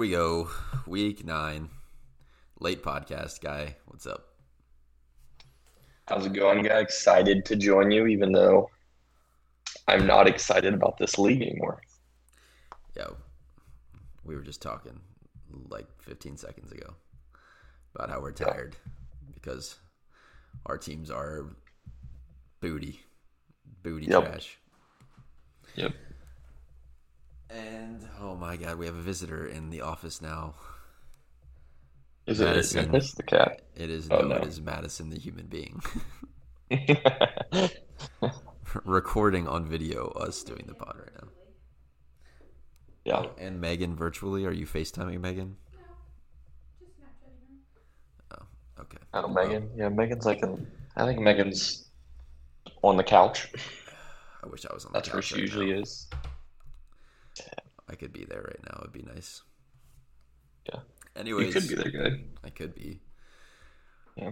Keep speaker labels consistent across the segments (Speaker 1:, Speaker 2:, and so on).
Speaker 1: We go. Week nine. Late podcast guy. What's up?
Speaker 2: How's it going, guy? Excited to join you, even though I'm not excited about this league anymore.
Speaker 1: Yo, we were just talking like 15 seconds ago about how we're tired because our teams are booty, booty
Speaker 2: Yep.
Speaker 1: trash.
Speaker 2: Yep.
Speaker 1: And oh my god, we have a visitor in the office now.
Speaker 2: Is it
Speaker 1: Madison.
Speaker 2: The cat?
Speaker 1: It is
Speaker 2: Oh,
Speaker 1: no,
Speaker 2: no.
Speaker 1: it is Madison, the human being, recording on video us doing the pod right now.
Speaker 2: yeah.
Speaker 1: And Megan virtually. Are you FaceTiming Megan? Oh, okay.
Speaker 2: I don't know, Megan. Yeah, Megan's like in, I think Megan's on the couch.
Speaker 1: I wish I was on the
Speaker 2: That's where she
Speaker 1: right
Speaker 2: usually
Speaker 1: now.
Speaker 2: is.
Speaker 1: I could be there right now. It'd be nice.
Speaker 2: Yeah.
Speaker 1: Anyways,
Speaker 2: You could be there, good.
Speaker 1: I could be.
Speaker 2: Yeah.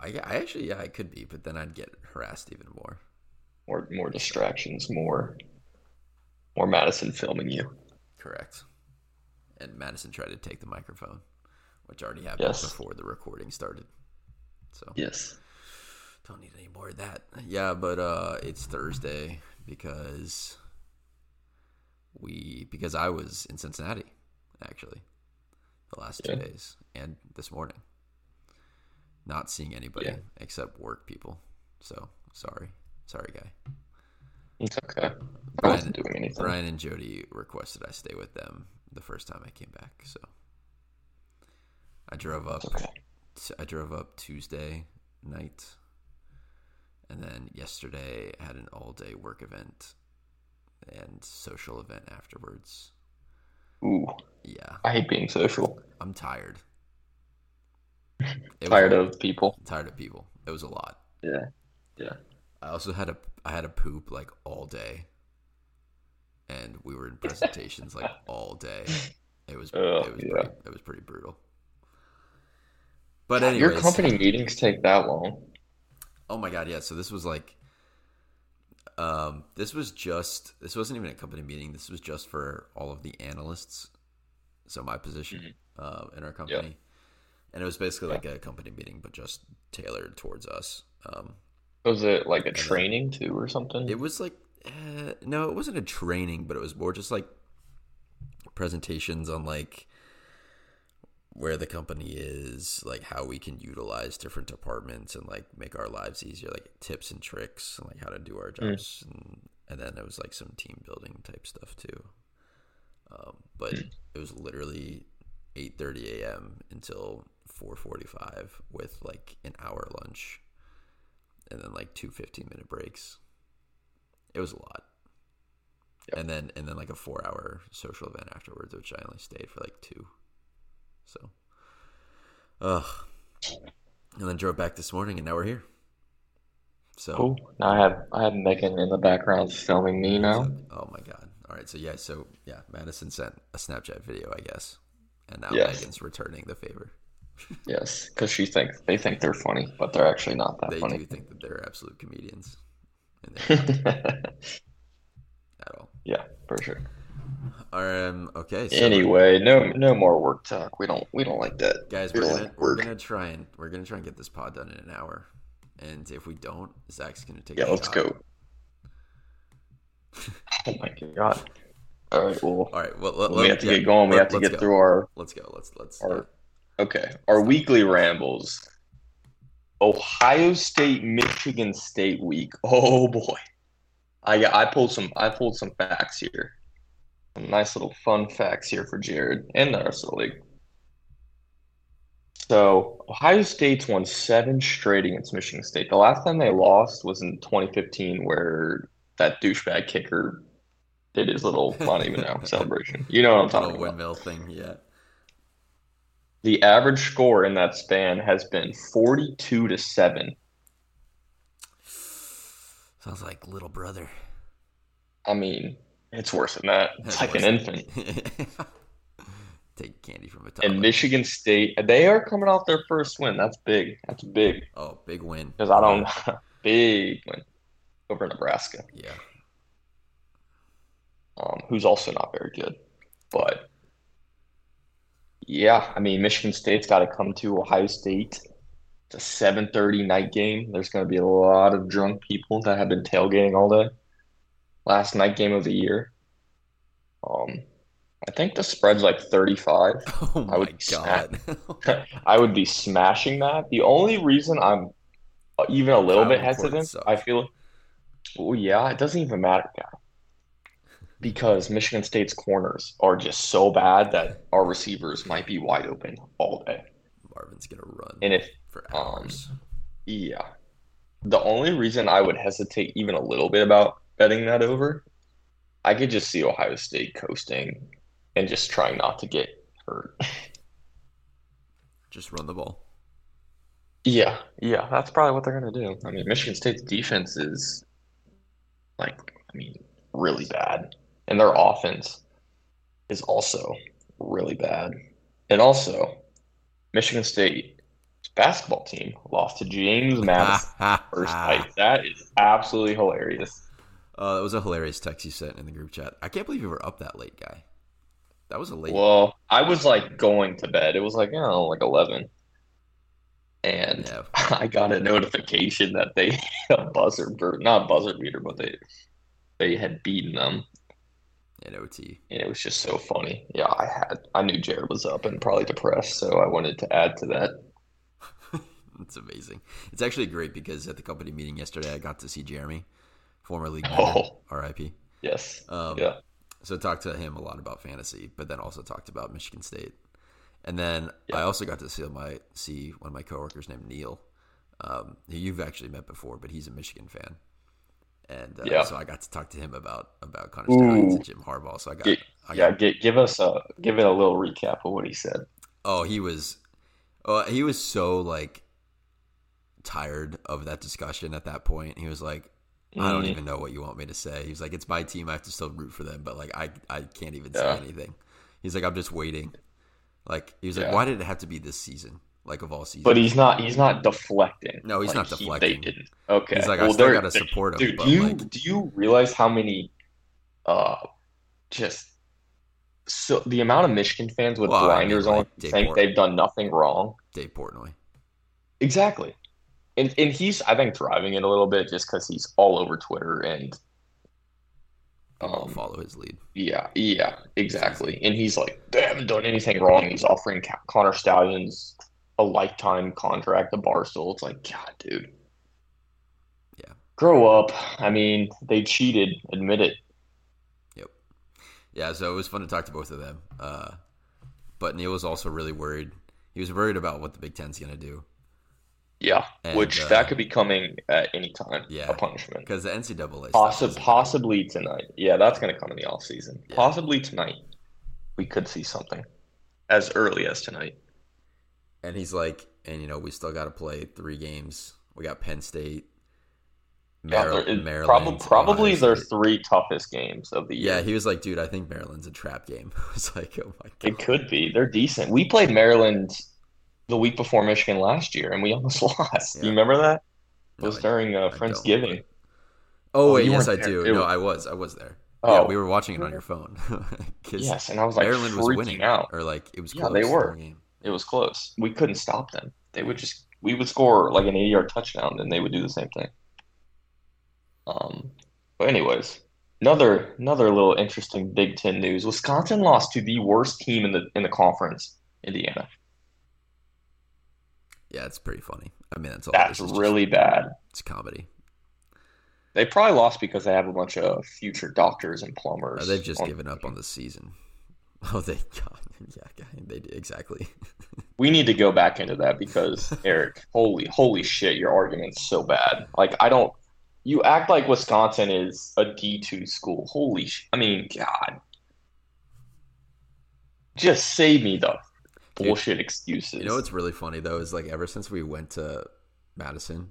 Speaker 1: I, I actually, yeah, I could be, but then I'd get harassed even more.
Speaker 2: More, more distractions, more, more Madison filming you.
Speaker 1: Correct. And Madison tried to take the microphone, which already happened
Speaker 2: Yes.
Speaker 1: before the recording started. So
Speaker 2: Yes.
Speaker 1: don't need any more of that. Yeah, but uh, it's Thursday because we because I was in Cincinnati actually the last two days and this morning, not seeing anybody
Speaker 2: Yeah.
Speaker 1: except work people. So sorry, sorry, guy.
Speaker 2: It's okay. I
Speaker 1: Brian-
Speaker 2: wasn't doing anything.
Speaker 1: Brian and Jody requested I stay with them the first time I came back, so I drove up.
Speaker 2: Okay.
Speaker 1: I drove up Tuesday night, and then yesterday I had an all-day work event and social event afterwards.
Speaker 2: Ooh,
Speaker 1: Yeah,
Speaker 2: I hate being social.
Speaker 1: I'm tired. Was
Speaker 2: Tired
Speaker 1: a-
Speaker 2: of people.
Speaker 1: tired of people. It was a lot.
Speaker 2: Yeah. Yeah.
Speaker 1: I also had a I had a poop like all day, and we were in presentations like all day. It was
Speaker 2: Oh,
Speaker 1: it was
Speaker 2: yeah.
Speaker 1: pretty, it was pretty brutal. But
Speaker 2: Your company meetings take that long.
Speaker 1: oh my god, yeah. So this was like, um, this was just this wasn't even a company meeting. This was just for all of the analysts. So my position uh, in our company, and it was basically like a company meeting, but just tailored towards us. Um,
Speaker 2: Was it like a
Speaker 1: then-
Speaker 2: training too or something?
Speaker 1: It was like uh, no, it wasn't a training, but it was more just like presentations on like where the company is, like how we can utilize different departments and like make our lives easier, like tips and tricks and like how to do our jobs, and and then it was like some team building type stuff too. Um, but it was literally eight thirty a.m. until four forty five with like an hour lunch and then like two 15 minute breaks. It was a lot.
Speaker 2: Yep.
Speaker 1: And then and then like a four hour social event afterwards, which I only stayed for like two. So ugh. And then drove back this morning and now we're here. So
Speaker 2: Cool. Now I have I have Megan in the background filming me now.
Speaker 1: oh my god. All right, so yeah, so yeah, Madison sent a Snapchat video, I guess. And now
Speaker 2: Yes.
Speaker 1: Megan's returning the favor.
Speaker 2: Yes, because she thinks they think they're funny, but they're actually not that funny.
Speaker 1: They do think that they're absolute comedians. And they're at all.
Speaker 2: Yeah, for sure.
Speaker 1: Um, okay, so
Speaker 2: Anyway, no no more work talk. We don't we don't like that.
Speaker 1: guys,
Speaker 2: we
Speaker 1: we're gonna
Speaker 2: like
Speaker 1: we're gonna try and we're gonna try and get this pod done in an hour, and if we don't, Zach's gonna take
Speaker 2: it.
Speaker 1: Yeah,
Speaker 2: let's go. Oh my god. All right, well,
Speaker 1: All right, well, let,
Speaker 2: we have to
Speaker 1: yeah,
Speaker 2: get going. We
Speaker 1: let-
Speaker 2: have to get
Speaker 1: go.
Speaker 2: through our
Speaker 1: Let's go. Let's let's.
Speaker 2: our okay our weekly rambles. Ohio State, Michigan State week. Oh boy, I I pulled some I pulled some facts here. Nice little fun facts here for Jared and the rest of the league. So Ohio State's won seven straight against Michigan State. The last time they lost was in 2015, where that douchebag kicker did his little I don't even know celebration. You know what I'm talking about.
Speaker 1: windmill thing, yeah.
Speaker 2: The average score in that span has been 42 to 7.
Speaker 1: Sounds like little brother.
Speaker 2: I mean, it's worse than that. It's like an infant.
Speaker 1: Take candy from a toddler.
Speaker 2: And Michigan State, they are coming off their first win. That's big. That's big.
Speaker 1: oh, big win.
Speaker 2: Because I don't, big win over Nebraska,
Speaker 1: Yeah.
Speaker 2: um, who's also not very good. But Yeah, I mean, Michigan State's got to come to Ohio State. It's a 7:30 night game. There's going to be a lot of drunk people that have been tailgating all day. Last night game of the year. Um, I think the spread's like 35.
Speaker 1: Oh
Speaker 2: I
Speaker 1: my
Speaker 2: would smash,
Speaker 1: god.
Speaker 2: I would be smashing that. The only reason I'm even a little bit hesitant. I feel, oh yeah, it doesn't even matter, guy. Because Michigan State's corners are just so bad that our receivers might be wide open all day.
Speaker 1: Marvin's gonna run
Speaker 2: And if
Speaker 1: for
Speaker 2: um. Yeah. The only reason I would hesitate even a little bit about betting that over, I could just see Ohio State coasting and just trying not to get hurt.
Speaker 1: Just run the ball.
Speaker 2: Yeah, yeah, that's probably what they're gonna do. I mean, Michigan State's defense is like, I mean, really bad. And their offense is also really bad. And also, Michigan State's basketball team lost to James Madison first night. That is absolutely hilarious.
Speaker 1: Uh, that was a hilarious text you sent in the group chat. I can't believe you were up that late, guy. That was a late.
Speaker 2: Well, I was like going to bed. It was like, you know, like 11. And
Speaker 1: Yeah.
Speaker 2: I got a notification that they a buzzer not buzzer beater, but they they had beaten them.
Speaker 1: in OT.
Speaker 2: And it was just so funny. Yeah, I had I knew Jared was up and probably depressed, so I wanted to add to that.
Speaker 1: It's amazing. It's actually great because at the company meeting yesterday, I got to see Jeremy, former league
Speaker 2: Oh.
Speaker 1: RIP.
Speaker 2: Yes.
Speaker 1: Um,
Speaker 2: Yeah.
Speaker 1: So talked to him a lot about fantasy, but then also talked about Michigan State. And then
Speaker 2: Yeah.
Speaker 1: I also got to see my see one of my coworkers named Neil, um, who you've actually met before, but he's a Michigan fan. And uh,
Speaker 2: Yeah.
Speaker 1: so I got to talk to him about about Connor
Speaker 2: Stalions
Speaker 1: and Jim Harbaugh. So I got,
Speaker 2: Get,
Speaker 1: I
Speaker 2: yeah, get, give us a give it a little recap of what he said.
Speaker 1: oh he was, oh he was so like tired of that discussion at that point. He was like, I don't
Speaker 2: Mm.
Speaker 1: even know what you want me to say. He's like, it's my team. I have to still root for them, but like, I I can't even
Speaker 2: Yeah.
Speaker 1: say anything. He's like, I'm just waiting. Like, he was like, why did it have to be this season? Like of all seasons.
Speaker 2: But he's not he's not deflecting.
Speaker 1: No, he's
Speaker 2: like
Speaker 1: not
Speaker 2: he-
Speaker 1: deflecting.
Speaker 2: they didn't. Okay.
Speaker 1: He's like, I
Speaker 2: Well,
Speaker 1: still gotta support him,
Speaker 2: Dude, do you
Speaker 1: like-
Speaker 2: do you realize how many uh just so the amount of Michigan fans with
Speaker 1: Well, I mean,
Speaker 2: blinders
Speaker 1: like,
Speaker 2: on
Speaker 1: Dave
Speaker 2: think they've done nothing wrong?
Speaker 1: Dave Portnoy.
Speaker 2: Exactly. And and he's I think driving it a little bit just because he's all over Twitter and um
Speaker 1: follow his lead.
Speaker 2: yeah yeah exactly and he's like they haven't done anything wrong. He's offering Connor Stalions a lifetime contract to Barstool. It's like God, dude.
Speaker 1: Yeah.
Speaker 2: Grow up. I mean, they cheated. Admit it.
Speaker 1: Yep. Yeah, so it was fun to talk to both of them. Uh, but Neil was also really worried. He was worried about what the Big Ten's going to do
Speaker 2: Yeah,
Speaker 1: And,
Speaker 2: which
Speaker 1: uh,
Speaker 2: that could be coming at any time.
Speaker 1: Yeah.
Speaker 2: a punishment.
Speaker 1: because the NCAA
Speaker 2: Possi- possibly tonight. Yeah, that's going to come in the off season.
Speaker 1: Yeah.
Speaker 2: Possibly tonight, we could see something as early as tonight.
Speaker 1: And he's like, and you know, we still got to play three games. We got Penn State, Maryland,
Speaker 2: it-
Speaker 1: Maryland
Speaker 2: prob- probably
Speaker 1: Ohio
Speaker 2: their three toughest games of the year.
Speaker 1: Yeah, he was like, dude, I think Maryland's a trap game. I was like, oh my god.
Speaker 2: It could be. They're decent. We played Maryland the week before Michigan last year, and we almost lost.
Speaker 1: Yeah.
Speaker 2: You remember that? It
Speaker 1: No,
Speaker 2: was
Speaker 1: I-
Speaker 2: during uh, Friendsgiving.
Speaker 1: Oh
Speaker 2: Oh,
Speaker 1: wait,
Speaker 2: you
Speaker 1: yes, I do.
Speaker 2: It
Speaker 1: No,
Speaker 2: was-
Speaker 1: I was, I was there.
Speaker 2: Oh,
Speaker 1: Yeah, we were watching it on your phone.
Speaker 2: yes, and I was like
Speaker 1: Maryland was winning,
Speaker 2: out.
Speaker 1: or like it was
Speaker 2: Yeah,
Speaker 1: close.
Speaker 2: they were.
Speaker 1: game.
Speaker 2: It was close. We couldn't stop them. They would just we would score like an 80-yard touchdown, and they would do the same thing. Um, but anyways, another another little interesting Big Ten news: Wisconsin lost to the worst team in the in the conference, Indiana.
Speaker 1: Yeah, it's pretty funny. I mean, that's all.
Speaker 2: That's
Speaker 1: this is just-
Speaker 2: really bad.
Speaker 1: it's comedy.
Speaker 2: They probably lost because they have a bunch of future doctors and plumbers.
Speaker 1: Uh, they've just
Speaker 2: on-
Speaker 1: given up on the season. Oh, they God, yeah, they did exactly.
Speaker 2: We need to go back into that because Eric, holy holy shit, your argument's so bad. Like I don't. You act like Wisconsin is a D two school. Holy sh! I mean, God. Just save me the
Speaker 1: Dude,
Speaker 2: bullshit excuses.
Speaker 1: You know what's really funny though is like ever since we went to Madison,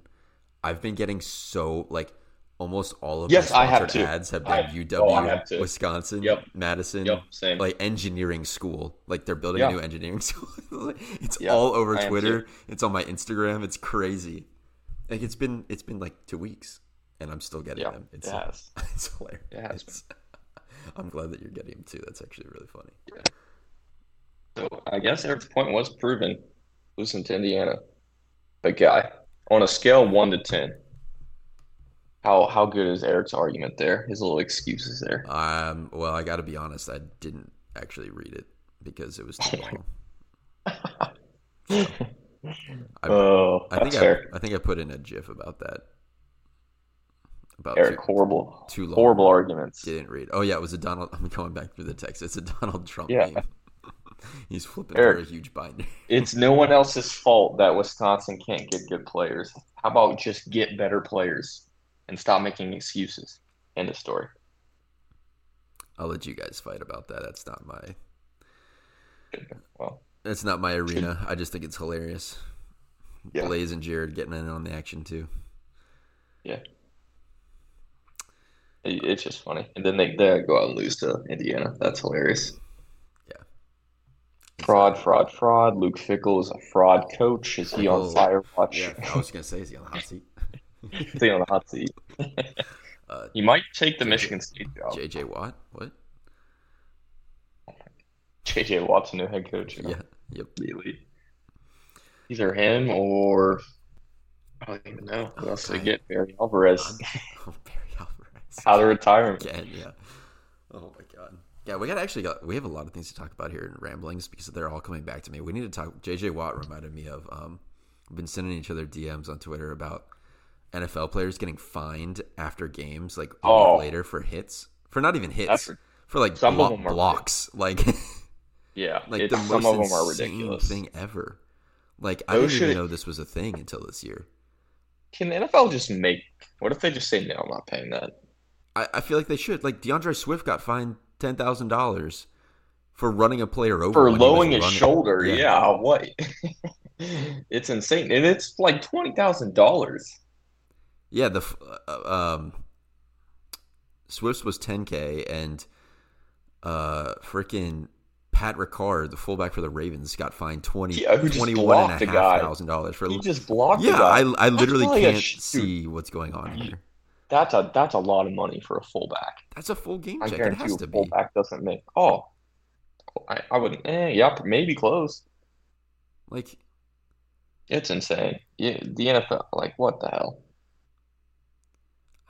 Speaker 1: I've been getting so like almost all of
Speaker 2: Yes,
Speaker 1: my
Speaker 2: I have
Speaker 1: sponsored ads have been
Speaker 2: oh, I- UW, oh.
Speaker 1: Wisconsin,
Speaker 2: Yep.
Speaker 1: Madison,
Speaker 2: Yep, same.
Speaker 1: like engineering school. Like they're building
Speaker 2: Yeah.
Speaker 1: a new engineering school. it's
Speaker 2: Yeah,
Speaker 1: all over
Speaker 2: I
Speaker 1: Twitter. It's on my Instagram. It's crazy. Like it's been it's been like two weeks, and I'm still getting
Speaker 2: yeah,
Speaker 1: them. It's
Speaker 2: it has.
Speaker 1: it's hilarious.
Speaker 2: It has
Speaker 1: I'm glad that you're getting them too. That's actually really funny.
Speaker 2: So I guess Eric's point was proven. Losing to Indiana. But guy, on a scale of one to ten, how how good is Eric's argument there? His little excuses there.
Speaker 1: Um, well, I got to be honest. I didn't actually read it because it was too long. I,
Speaker 2: oh,
Speaker 1: I think
Speaker 2: that's
Speaker 1: I,
Speaker 2: fair.
Speaker 1: I think I put in a GIF about that. About
Speaker 2: Eric,
Speaker 1: two,
Speaker 2: horrible,
Speaker 1: too long.
Speaker 2: horrible arguments.
Speaker 1: Didn't read. Oh yeah, it was a Donald. I'm going back through the text. It's a Donald Trump
Speaker 2: Yeah.
Speaker 1: meme. He's flipping
Speaker 2: Eric.
Speaker 1: through a huge binder.
Speaker 2: It's no one else's fault that Wisconsin can't get good players. How about just get better players and stop making excuses? End of story.
Speaker 1: I'll let you guys fight about that. That's not my.
Speaker 2: Well,
Speaker 1: That's not my arena. I just think it's hilarious.
Speaker 2: Yeah.
Speaker 1: Blaze and Jared getting in on the action too.
Speaker 2: Yeah. it's just funny. And then they, they go out and lose to Indiana. That's hilarious. Fraud, fraud, fraud. Luke Fickell is a fraud coach. Is he on
Speaker 1: Oh,
Speaker 2: fire watch?
Speaker 1: Yeah, I was gonna say is he on the hot seat?
Speaker 2: is he on the hot seat?
Speaker 1: Uh,
Speaker 2: He might take the Michigan State job.
Speaker 1: J.J. Watt. What?
Speaker 2: JJ Watt's new head coach. you know,
Speaker 1: Yeah. Yep.
Speaker 2: Immediately. Either him or I don't even know who else they get. Barry Alvarez
Speaker 1: Oh, Barry Alvarez.
Speaker 2: out of retirement.
Speaker 1: Again, yeah. Oh my god. Yeah, we got actually got we have a lot of things to talk about here in ramblings because they're all coming back to me. We need to talk. JJ Watt reminded me of. Um, we've been sending each other DMs on Twitter about NFL players getting fined after games, like a
Speaker 2: Oh.
Speaker 1: later for hits, for not even hits,
Speaker 2: That's-
Speaker 1: for like
Speaker 2: some of them are
Speaker 1: blocks, like
Speaker 2: Yeah,
Speaker 1: like the
Speaker 2: some
Speaker 1: most
Speaker 2: of them are ridiculous.
Speaker 1: thing ever. Like I
Speaker 2: Those
Speaker 1: didn't even know this was a thing until this year.
Speaker 2: Can the NFL just make? What if they just say no? I'm not paying that.
Speaker 1: I, I feel like they should. Like D'Andre Swift got fined ten thousand dollars for running a player over
Speaker 2: For
Speaker 1: when he was
Speaker 2: lowering his shoulder,
Speaker 1: Yeah.
Speaker 2: yeah. what? it's insane, and it's like twenty thousand dollars.
Speaker 1: Yeah, the uh, um, Swift's was 10k, and uh, freaking Pat Ricard, the fullback for the Ravens, got fined 20,
Speaker 2: Yeah, just
Speaker 1: 21 and a half thousand dollars for.
Speaker 2: He just blocked the
Speaker 1: yeah. I, I literally can't
Speaker 2: sh-
Speaker 1: see what's going on here.
Speaker 2: That's a that's a lot of money for a fullback.
Speaker 1: That's a full game
Speaker 2: I
Speaker 1: check. It
Speaker 2: guarantee
Speaker 1: has to
Speaker 2: a
Speaker 1: be.
Speaker 2: fullback doesn't make. Oh, I, I wouldn't. Eh, yeah, maybe close.
Speaker 1: Like,
Speaker 2: It's insane. Yeah, the NFL. Like, what the hell?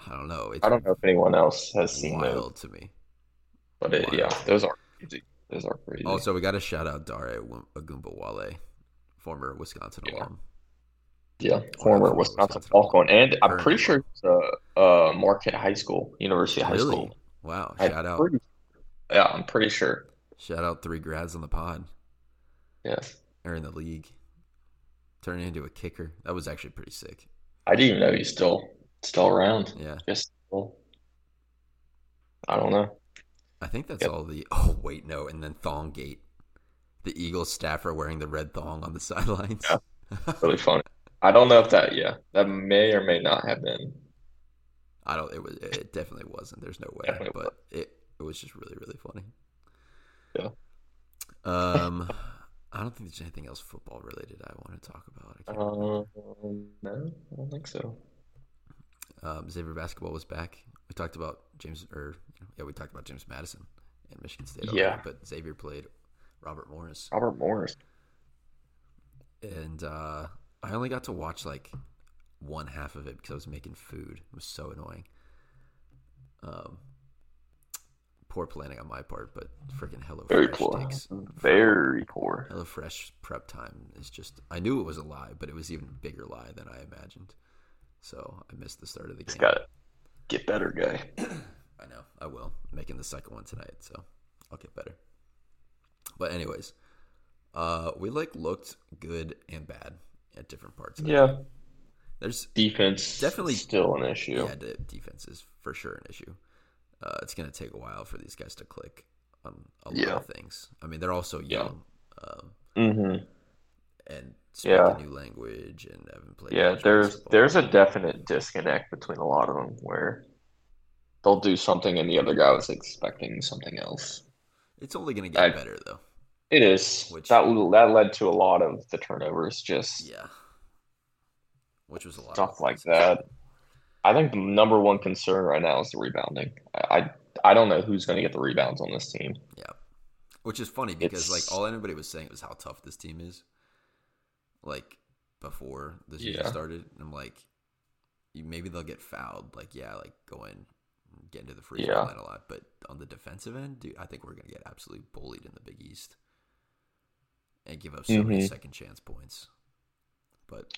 Speaker 1: I don't know. It's
Speaker 2: I don't know if anyone else has seen those,
Speaker 1: wild to me.
Speaker 2: but it, yeah, those are crazy. Those are crazy.
Speaker 1: Also, we got to shout out Dare Ogunbowale, former Wisconsin
Speaker 2: Yeah.
Speaker 1: alum.
Speaker 2: Yeah, former Wisconsin Falcon, and I'm pretty sure it's uh, uh Marquette High School, University High
Speaker 1: Really?
Speaker 2: School.
Speaker 1: Wow!
Speaker 2: I'm
Speaker 1: Shout out!
Speaker 2: pretty- yeah, I'm pretty sure.
Speaker 1: Shout out three grads on the pod
Speaker 2: Yeah,
Speaker 1: or in the league. Turning into a kicker. That was actually pretty sick.
Speaker 2: I didn't even know he's still still around.
Speaker 1: Yeah.
Speaker 2: Guess still. I don't know.
Speaker 1: I think that's
Speaker 2: Yep.
Speaker 1: all the. Oh wait, no, and then thong gate. The Eagles staffer wearing the red thong on the sidelines.
Speaker 2: Yeah. Really funny. I don't know if that. Yeah, that may or may not have been.
Speaker 1: I don't. It was. It definitely wasn't. There's no way.
Speaker 2: Definitely
Speaker 1: but it. It was just really, really funny.
Speaker 2: Yeah.
Speaker 1: Um, I don't think there's anything else football related I want to talk about. I.
Speaker 2: Um, no, I don't think so.
Speaker 1: Um, Xavier basketball was back. We talked about James, or yeah, we talked about James Madison and Michigan State. already,
Speaker 2: Yeah.
Speaker 1: but Xavier played Robert Morris,
Speaker 2: Robert Morris.
Speaker 1: and uh, I only got to watch like one half of it because I was making food. It was so annoying. Um, poor planning on my part, but freaking Hello
Speaker 2: Very
Speaker 1: Fresh
Speaker 2: poor.
Speaker 1: takes
Speaker 2: Very poor.
Speaker 1: Hello Fresh prep time is just. I knew it was a lie, but it was even a bigger lie than I imagined. So I missed the start of the
Speaker 2: Just
Speaker 1: game.
Speaker 2: gotta get better, guy.
Speaker 1: I know. I will. I'm making the second one tonight, so I'll get better. But anyways, uh, we like looked good and bad at different parts. Of it.
Speaker 2: Yeah,
Speaker 1: There's
Speaker 2: defense
Speaker 1: Definitely-
Speaker 2: still an issue.
Speaker 1: yeah, the defense is for sure an issue. Uh, it's gonna take a while for these guys to click on a lot
Speaker 2: Yeah.
Speaker 1: of things. I mean, they're also
Speaker 2: Yeah.
Speaker 1: young um,
Speaker 2: Mm-hmm.
Speaker 1: and speak
Speaker 2: Yeah.
Speaker 1: a new language and haven't played.
Speaker 2: Yeah, there's
Speaker 1: basketball.
Speaker 2: there's a definite disconnect between a lot of them where they'll do something and the other guy was expecting something else.
Speaker 1: It's only gonna get
Speaker 2: I-
Speaker 1: better though.
Speaker 2: It is
Speaker 1: Which-
Speaker 2: that that led to a lot of the turnovers, just
Speaker 1: Yeah. Which was a lot.
Speaker 2: stuff like that. I think the number one concern right now is the rebounding. I I, I don't know who's going to get the rebounds on this team.
Speaker 1: Yeah. Which is funny because
Speaker 2: It's-
Speaker 1: like all anybody was saying was how tough this team is. Like before the season
Speaker 2: Yeah.
Speaker 1: started, and I'm like, maybe they'll get fouled. Like yeah, like go in, get into the free throw
Speaker 2: Yeah.
Speaker 1: line a lot. But on the defensive end, dude, I think we're gonna get absolutely bullied in the Big East, and give up so many
Speaker 2: Mhm.
Speaker 1: second chance points. But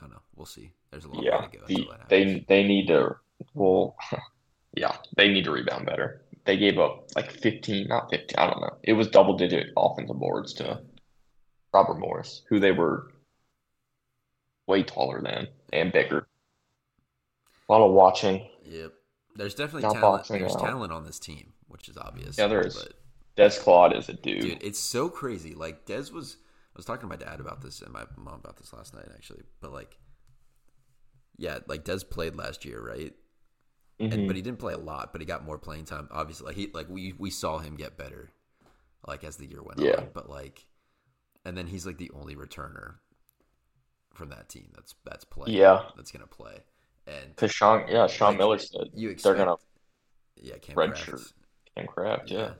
Speaker 1: I don't know. We'll see. There's a long
Speaker 2: Yeah,
Speaker 1: way to go
Speaker 2: the,
Speaker 1: until that happens.
Speaker 2: they they need to. Well, yeah, they need to rebound better. They gave up like 15, not 15. I don't know. It was double digit offensive boards to Robert Morris, who they were way taller than and bigger. A lot of watching.
Speaker 1: Yep. There's definitely
Speaker 2: Not
Speaker 1: talent.
Speaker 2: boxing
Speaker 1: There's
Speaker 2: out.
Speaker 1: talent on this team, which is obvious.
Speaker 2: Yeah, there is.
Speaker 1: But
Speaker 2: Des Claude is a dude.
Speaker 1: dude, it's so crazy. Like Des was, I was talking to my dad about this and my mom about this last night actually. But like, yeah, like Des played last year, right? And
Speaker 2: Mhm.
Speaker 1: but he didn't play a lot, but he got more playing time. Obviously, like he like we we saw him get better, like as the year went
Speaker 2: Yeah.
Speaker 1: on. But like, and then he's like the only returner from that team that's that's playing.
Speaker 2: Yeah.
Speaker 1: that's gonna play. And
Speaker 2: Because Sean, yeah, Sean
Speaker 1: Like,
Speaker 2: Miller said
Speaker 1: you
Speaker 2: they're gonna
Speaker 1: yeah, Cam
Speaker 2: red
Speaker 1: Kraft,
Speaker 2: shirt. and Kraft. Yeah.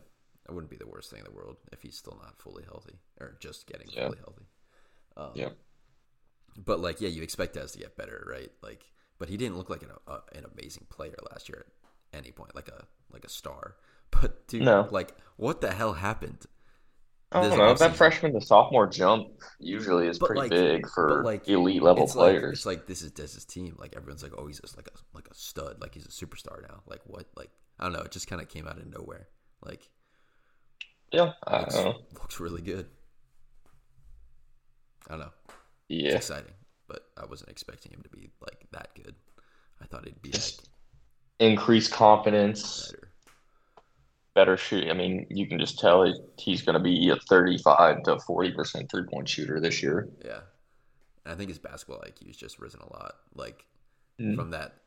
Speaker 1: That wouldn't be the worst thing in the world if he's still not fully healthy or just getting
Speaker 2: Yeah.
Speaker 1: fully healthy. Um,
Speaker 2: Yeah.
Speaker 1: But like, yeah, you expect Dez to get better, right? Like, but he didn't look like an, uh, an amazing player last year at any point, like a like a star. But dude,
Speaker 2: No.
Speaker 1: like, what the hell happened?
Speaker 2: I don't know. That freshman to sophomore jump usually is
Speaker 1: But,
Speaker 2: pretty
Speaker 1: like-
Speaker 2: big for
Speaker 1: like,
Speaker 2: elite level
Speaker 1: it's like
Speaker 2: players.
Speaker 1: it's like this is Dez's team. Like everyone's like, oh, he's just like a like a stud, like he's a superstar now. Like what? Like I don't know. It just kind of came out of nowhere. Like
Speaker 2: yeah, I
Speaker 1: looks,
Speaker 2: don't know.
Speaker 1: looks really good. I don't know. It's
Speaker 2: Yeah.
Speaker 1: exciting, but I wasn't expecting him to be like that good. I thought he'd be like
Speaker 2: Just Increased confidence,
Speaker 1: better.
Speaker 2: better shoot. I mean, you can just tell he's going to be a 35 to 40% three point shooter this year.
Speaker 1: Yeah, and I think his basketball IQ has just risen a lot. Like
Speaker 2: Mhm.
Speaker 1: from that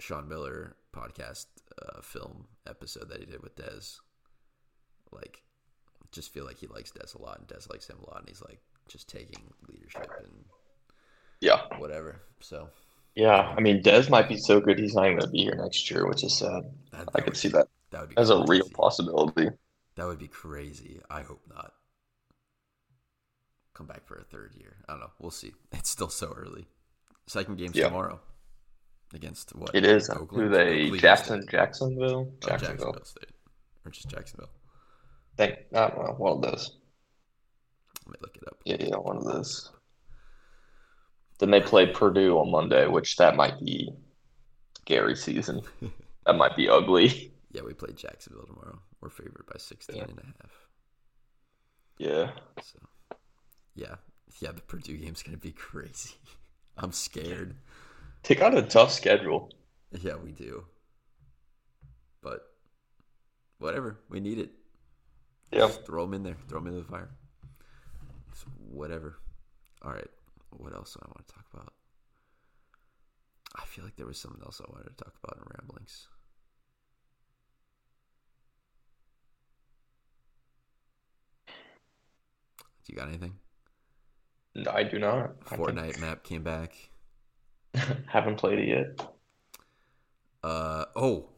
Speaker 1: Sean Miller podcast uh, film episode that he did with Dez. Like, just feel like he likes Des a lot, and Des likes him a lot, and he's like just taking leadership and
Speaker 2: Yeah.
Speaker 1: whatever. So
Speaker 2: Yeah. I mean, Des might be so good he's not even going to be here next year, which is sad.
Speaker 1: that,
Speaker 2: I could see that
Speaker 1: That would be
Speaker 2: as a real possibility.
Speaker 1: That would be crazy. I hope not. Come back for a third year. I don't know. We'll see. It's still so early. Second game's
Speaker 2: Yeah.
Speaker 1: tomorrow against what?
Speaker 2: It is.
Speaker 1: Oakland?
Speaker 2: Who they? Jackson. Jacksonville?
Speaker 1: Oh,
Speaker 2: Jacksonville.
Speaker 1: Jacksonville State, or just Jacksonville.
Speaker 2: Think, I don't know. One of those.
Speaker 1: Let me look it up.
Speaker 2: Yeah, yeah, one of those. Then they play Purdue on Monday, which that might be Gary season. That might be ugly.
Speaker 1: Yeah, we play Jacksonville tomorrow. We're favored by 16
Speaker 2: Yeah.
Speaker 1: and a half.
Speaker 2: Yeah.
Speaker 1: So, yeah. Yeah, the Purdue game's going to be crazy. I'm scared.
Speaker 2: They got a tough schedule.
Speaker 1: Yeah, we do. But whatever. We need it.
Speaker 2: Yeah.
Speaker 1: Just throw them in there. Throw them into the fire. It's whatever. All right. What else do I want to talk about? I feel like there was something else I wanted to talk about in ramblings. Do you got anything?
Speaker 2: No, I do not.
Speaker 1: Fortnite map came back.
Speaker 2: Haven't played it yet.
Speaker 1: Uh oh.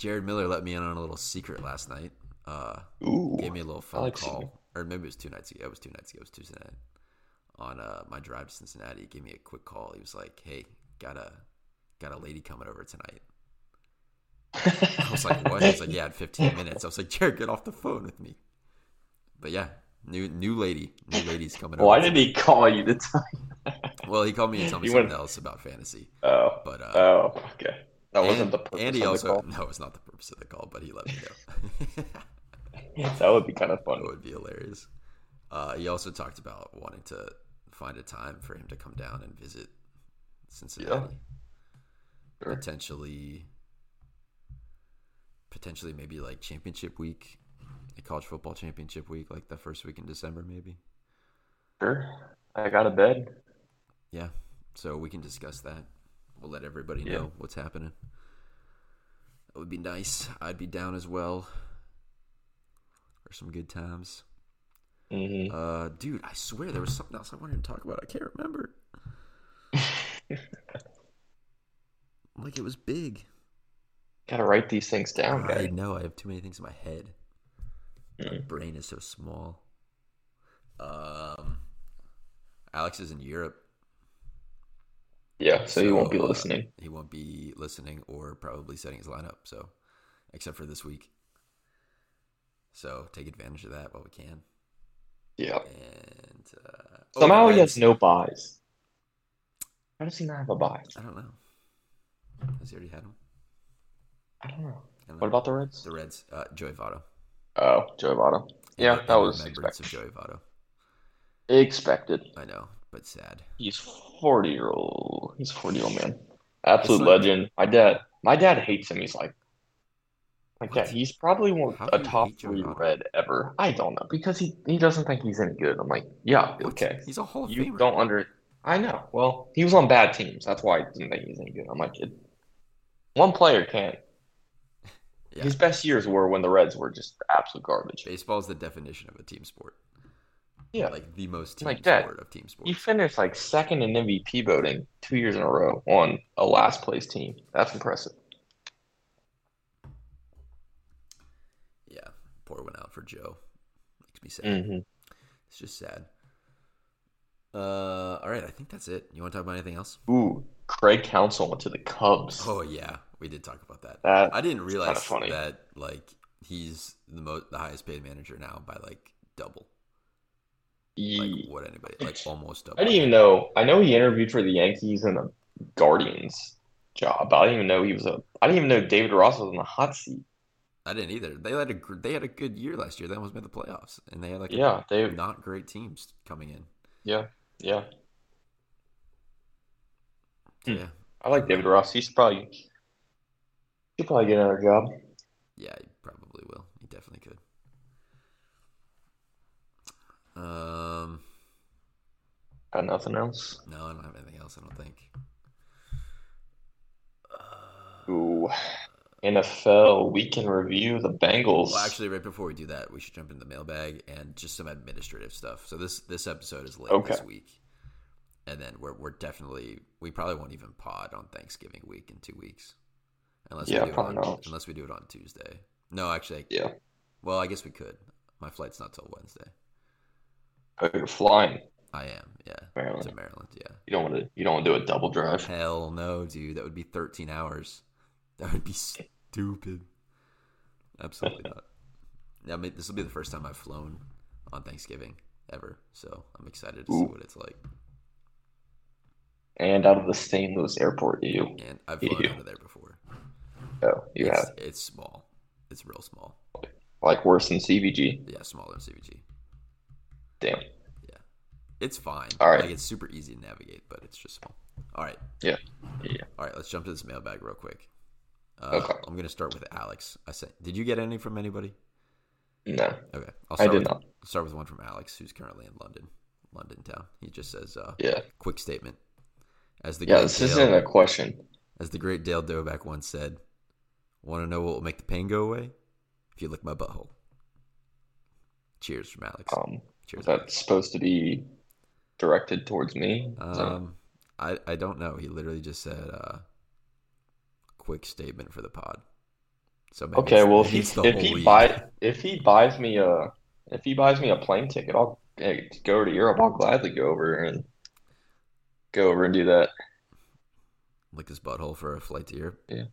Speaker 1: Jared Miller let me in on a little secret last night. Uh
Speaker 2: Ooh.
Speaker 1: gave me a little phone
Speaker 2: like
Speaker 1: call,
Speaker 2: secret.
Speaker 1: or maybe it was two nights ago. It was two nights ago. It was Tuesday night. On uh, my drive to Cincinnati, he gave me a quick call. He was like, "Hey, got a got a lady coming over tonight." I was like, "What?" He was like, "Yeah, in 15 minutes." I was like, "Jared, get off the phone with me." But yeah, new new lady, new lady's coming over.
Speaker 2: Why did he call you to tell you?
Speaker 1: Well, he called me and told me
Speaker 2: He
Speaker 1: something
Speaker 2: went-
Speaker 1: else about fantasy.
Speaker 2: Oh.
Speaker 1: But uh,
Speaker 2: Oh, okay. That wasn't
Speaker 1: and,
Speaker 2: the purpose
Speaker 1: and he
Speaker 2: of the
Speaker 1: also
Speaker 2: call.
Speaker 1: no, it's not the purpose of the call, but he let me know.
Speaker 2: That would be kind of
Speaker 1: That
Speaker 2: It
Speaker 1: would be hilarious. Uh, he also talked about wanting to find a time for him to come down and visit Cincinnati.
Speaker 2: Sure.
Speaker 1: Potentially, potentially maybe like championship week, a college football championship week, like the first week in December, maybe.
Speaker 2: Sure. I got a bed.
Speaker 1: Yeah, so we can discuss that. We'll let everybody
Speaker 2: Yeah.
Speaker 1: know what's happening. That would be nice. I'd be down as well for some good times.
Speaker 2: hmm
Speaker 1: Uh, dude, I swear there was something else I wanted to talk about. I can't remember. Like it was big.
Speaker 2: Gotta write these things down,
Speaker 1: I
Speaker 2: guy.
Speaker 1: know I have too many things in my head. My
Speaker 2: Mm.
Speaker 1: brain is so small. Um, Alex is in Europe.
Speaker 2: Yeah, so he won't be
Speaker 1: uh,
Speaker 2: listening.
Speaker 1: he won't be listening or probably setting his lineup. So, except for this week. So take advantage of that while we can.
Speaker 2: Yeah.
Speaker 1: And uh, oh,
Speaker 2: Somehow
Speaker 1: the
Speaker 2: he has no buys. How does he not have a buy?
Speaker 1: I don't know. Has he already had him?
Speaker 2: I don't know.
Speaker 1: I don't
Speaker 2: What
Speaker 1: know.
Speaker 2: about the Reds?
Speaker 1: the Reds? Uh, Joey Votto.
Speaker 2: Oh, Joey Votto. Yeah,
Speaker 1: In-
Speaker 2: that was expected.
Speaker 1: of Joey Votto.
Speaker 2: Expected.
Speaker 1: I know, but sad.
Speaker 2: He's forty year old. He's forty year old man. Absolute
Speaker 1: like-
Speaker 2: legend. My dad. My dad hates him. He's like, like yeah, he's probably one
Speaker 1: How
Speaker 2: a top three red ever. I don't know because he he doesn't think he's any good. I'm like, yeah,
Speaker 1: What?
Speaker 2: okay.
Speaker 1: He's a whole.
Speaker 2: You
Speaker 1: Famer.
Speaker 2: don't under. I know. Well, he was on bad teams. That's why I didn't think he's any good. I'm like, it, one player can't.
Speaker 1: Yeah.
Speaker 2: His best years were when the Reds were just absolute garbage.
Speaker 1: Baseball is the definition of a team sport.
Speaker 2: Yeah.
Speaker 1: Like the most team
Speaker 2: Like that.
Speaker 1: sport of team sports.
Speaker 2: You finished like second in MVP voting two years in a row on a last place team. That's impressive.
Speaker 1: Yeah. Poor one out for Joe. Makes me sad.
Speaker 2: Mm-hmm.
Speaker 1: It's just sad. Uh, all right. I think that's it. You want to talk about anything else?
Speaker 2: Ooh, Craig Counsell went to the Cubs.
Speaker 1: Oh yeah, we did talk about that.
Speaker 2: That
Speaker 1: I didn't realize
Speaker 2: funny.
Speaker 1: that like he's the most the highest paid manager now by like double. Like what anybody like almost double.
Speaker 2: I didn't even know. I know he interviewed for the Yankees and the Guardians job. But I didn't even know he was a. I didn't even know David Ross was on the hot seat.
Speaker 1: I didn't either. They had a they had a good year last year. They almost made the playoffs, and they had like
Speaker 2: Yeah, they.
Speaker 1: not great teams coming in.
Speaker 2: Yeah, yeah.
Speaker 1: So,
Speaker 2: Hmm.
Speaker 1: yeah,
Speaker 2: I like David Ross. He should probably. He'll probably get another job.
Speaker 1: yeah, he probably will. He definitely could. Um,
Speaker 2: Got nothing else.
Speaker 1: no, I don't have anything else. I don't think. Uh,
Speaker 2: Ooh, NFL we can review. The Bengals.
Speaker 1: Well, actually, right before we do that, we should jump into the mailbag and just some administrative stuff. So this this episode is late this week, and then we're we're definitely we probably won't even pod on Thanksgiving week in two weeks, unless
Speaker 2: Yeah,
Speaker 1: we do it on,
Speaker 2: not.
Speaker 1: unless we do it on Tuesday. No, actually,
Speaker 2: yeah.
Speaker 1: well, I guess we could. My flight's not till Wednesday.
Speaker 2: Oh, you're flying,
Speaker 1: I am, yeah,
Speaker 2: Maryland.
Speaker 1: to Maryland. Yeah,
Speaker 2: You don't want to. You don't want to do a double drive.
Speaker 1: hell no, dude, that would be thirteen hours. That would be stupid. Absolutely not. Yeah, I mean, this will be the first time I've flown on Thanksgiving ever, so I'm excited to see what it's like.
Speaker 2: And out of the St. Louis airport, you.
Speaker 1: And I've flown
Speaker 2: Ew.
Speaker 1: out of there before.
Speaker 2: Oh, you
Speaker 1: it's,
Speaker 2: have
Speaker 1: it's small. It's real small.
Speaker 2: like worse than CVG.
Speaker 1: Yeah, smaller than CVG.
Speaker 2: Damn. Yeah.
Speaker 1: It's fine.
Speaker 2: All right.
Speaker 1: Like it's super easy to navigate, but it's just small. All right.
Speaker 2: Yeah. Yeah.
Speaker 1: All right. Let's jump to this mailbag real quick. Uh,
Speaker 2: Okay.
Speaker 1: I'm gonna start with Alex. I said, did you get any from anybody?
Speaker 2: No,
Speaker 1: Okay. I'll
Speaker 2: I
Speaker 1: start
Speaker 2: did
Speaker 1: with,
Speaker 2: not.
Speaker 1: Start with one from Alex, who's currently in London, London town. He just says, uh,
Speaker 2: Yeah.
Speaker 1: "Quick statement." As the
Speaker 2: Yeah.
Speaker 1: great
Speaker 2: This
Speaker 1: Dale,
Speaker 2: isn't a question.
Speaker 1: as the great Dale Doback once said, "Want to know what will make the pain go away? If you lick my butthole." Cheers from Alex.
Speaker 2: Um,
Speaker 1: Cheers.
Speaker 2: is that supposed to be directed towards me?
Speaker 1: Um, I I don't know. He literally just said, uh, "Quick statement for the pod." So maybe
Speaker 2: okay. Well, if he if he buy if he buys me a if he buys me a plane ticket, I'll go to Europe. I'll gladly go over and go over and do that
Speaker 1: lick his butthole for a flight to Europe.
Speaker 2: Yeah,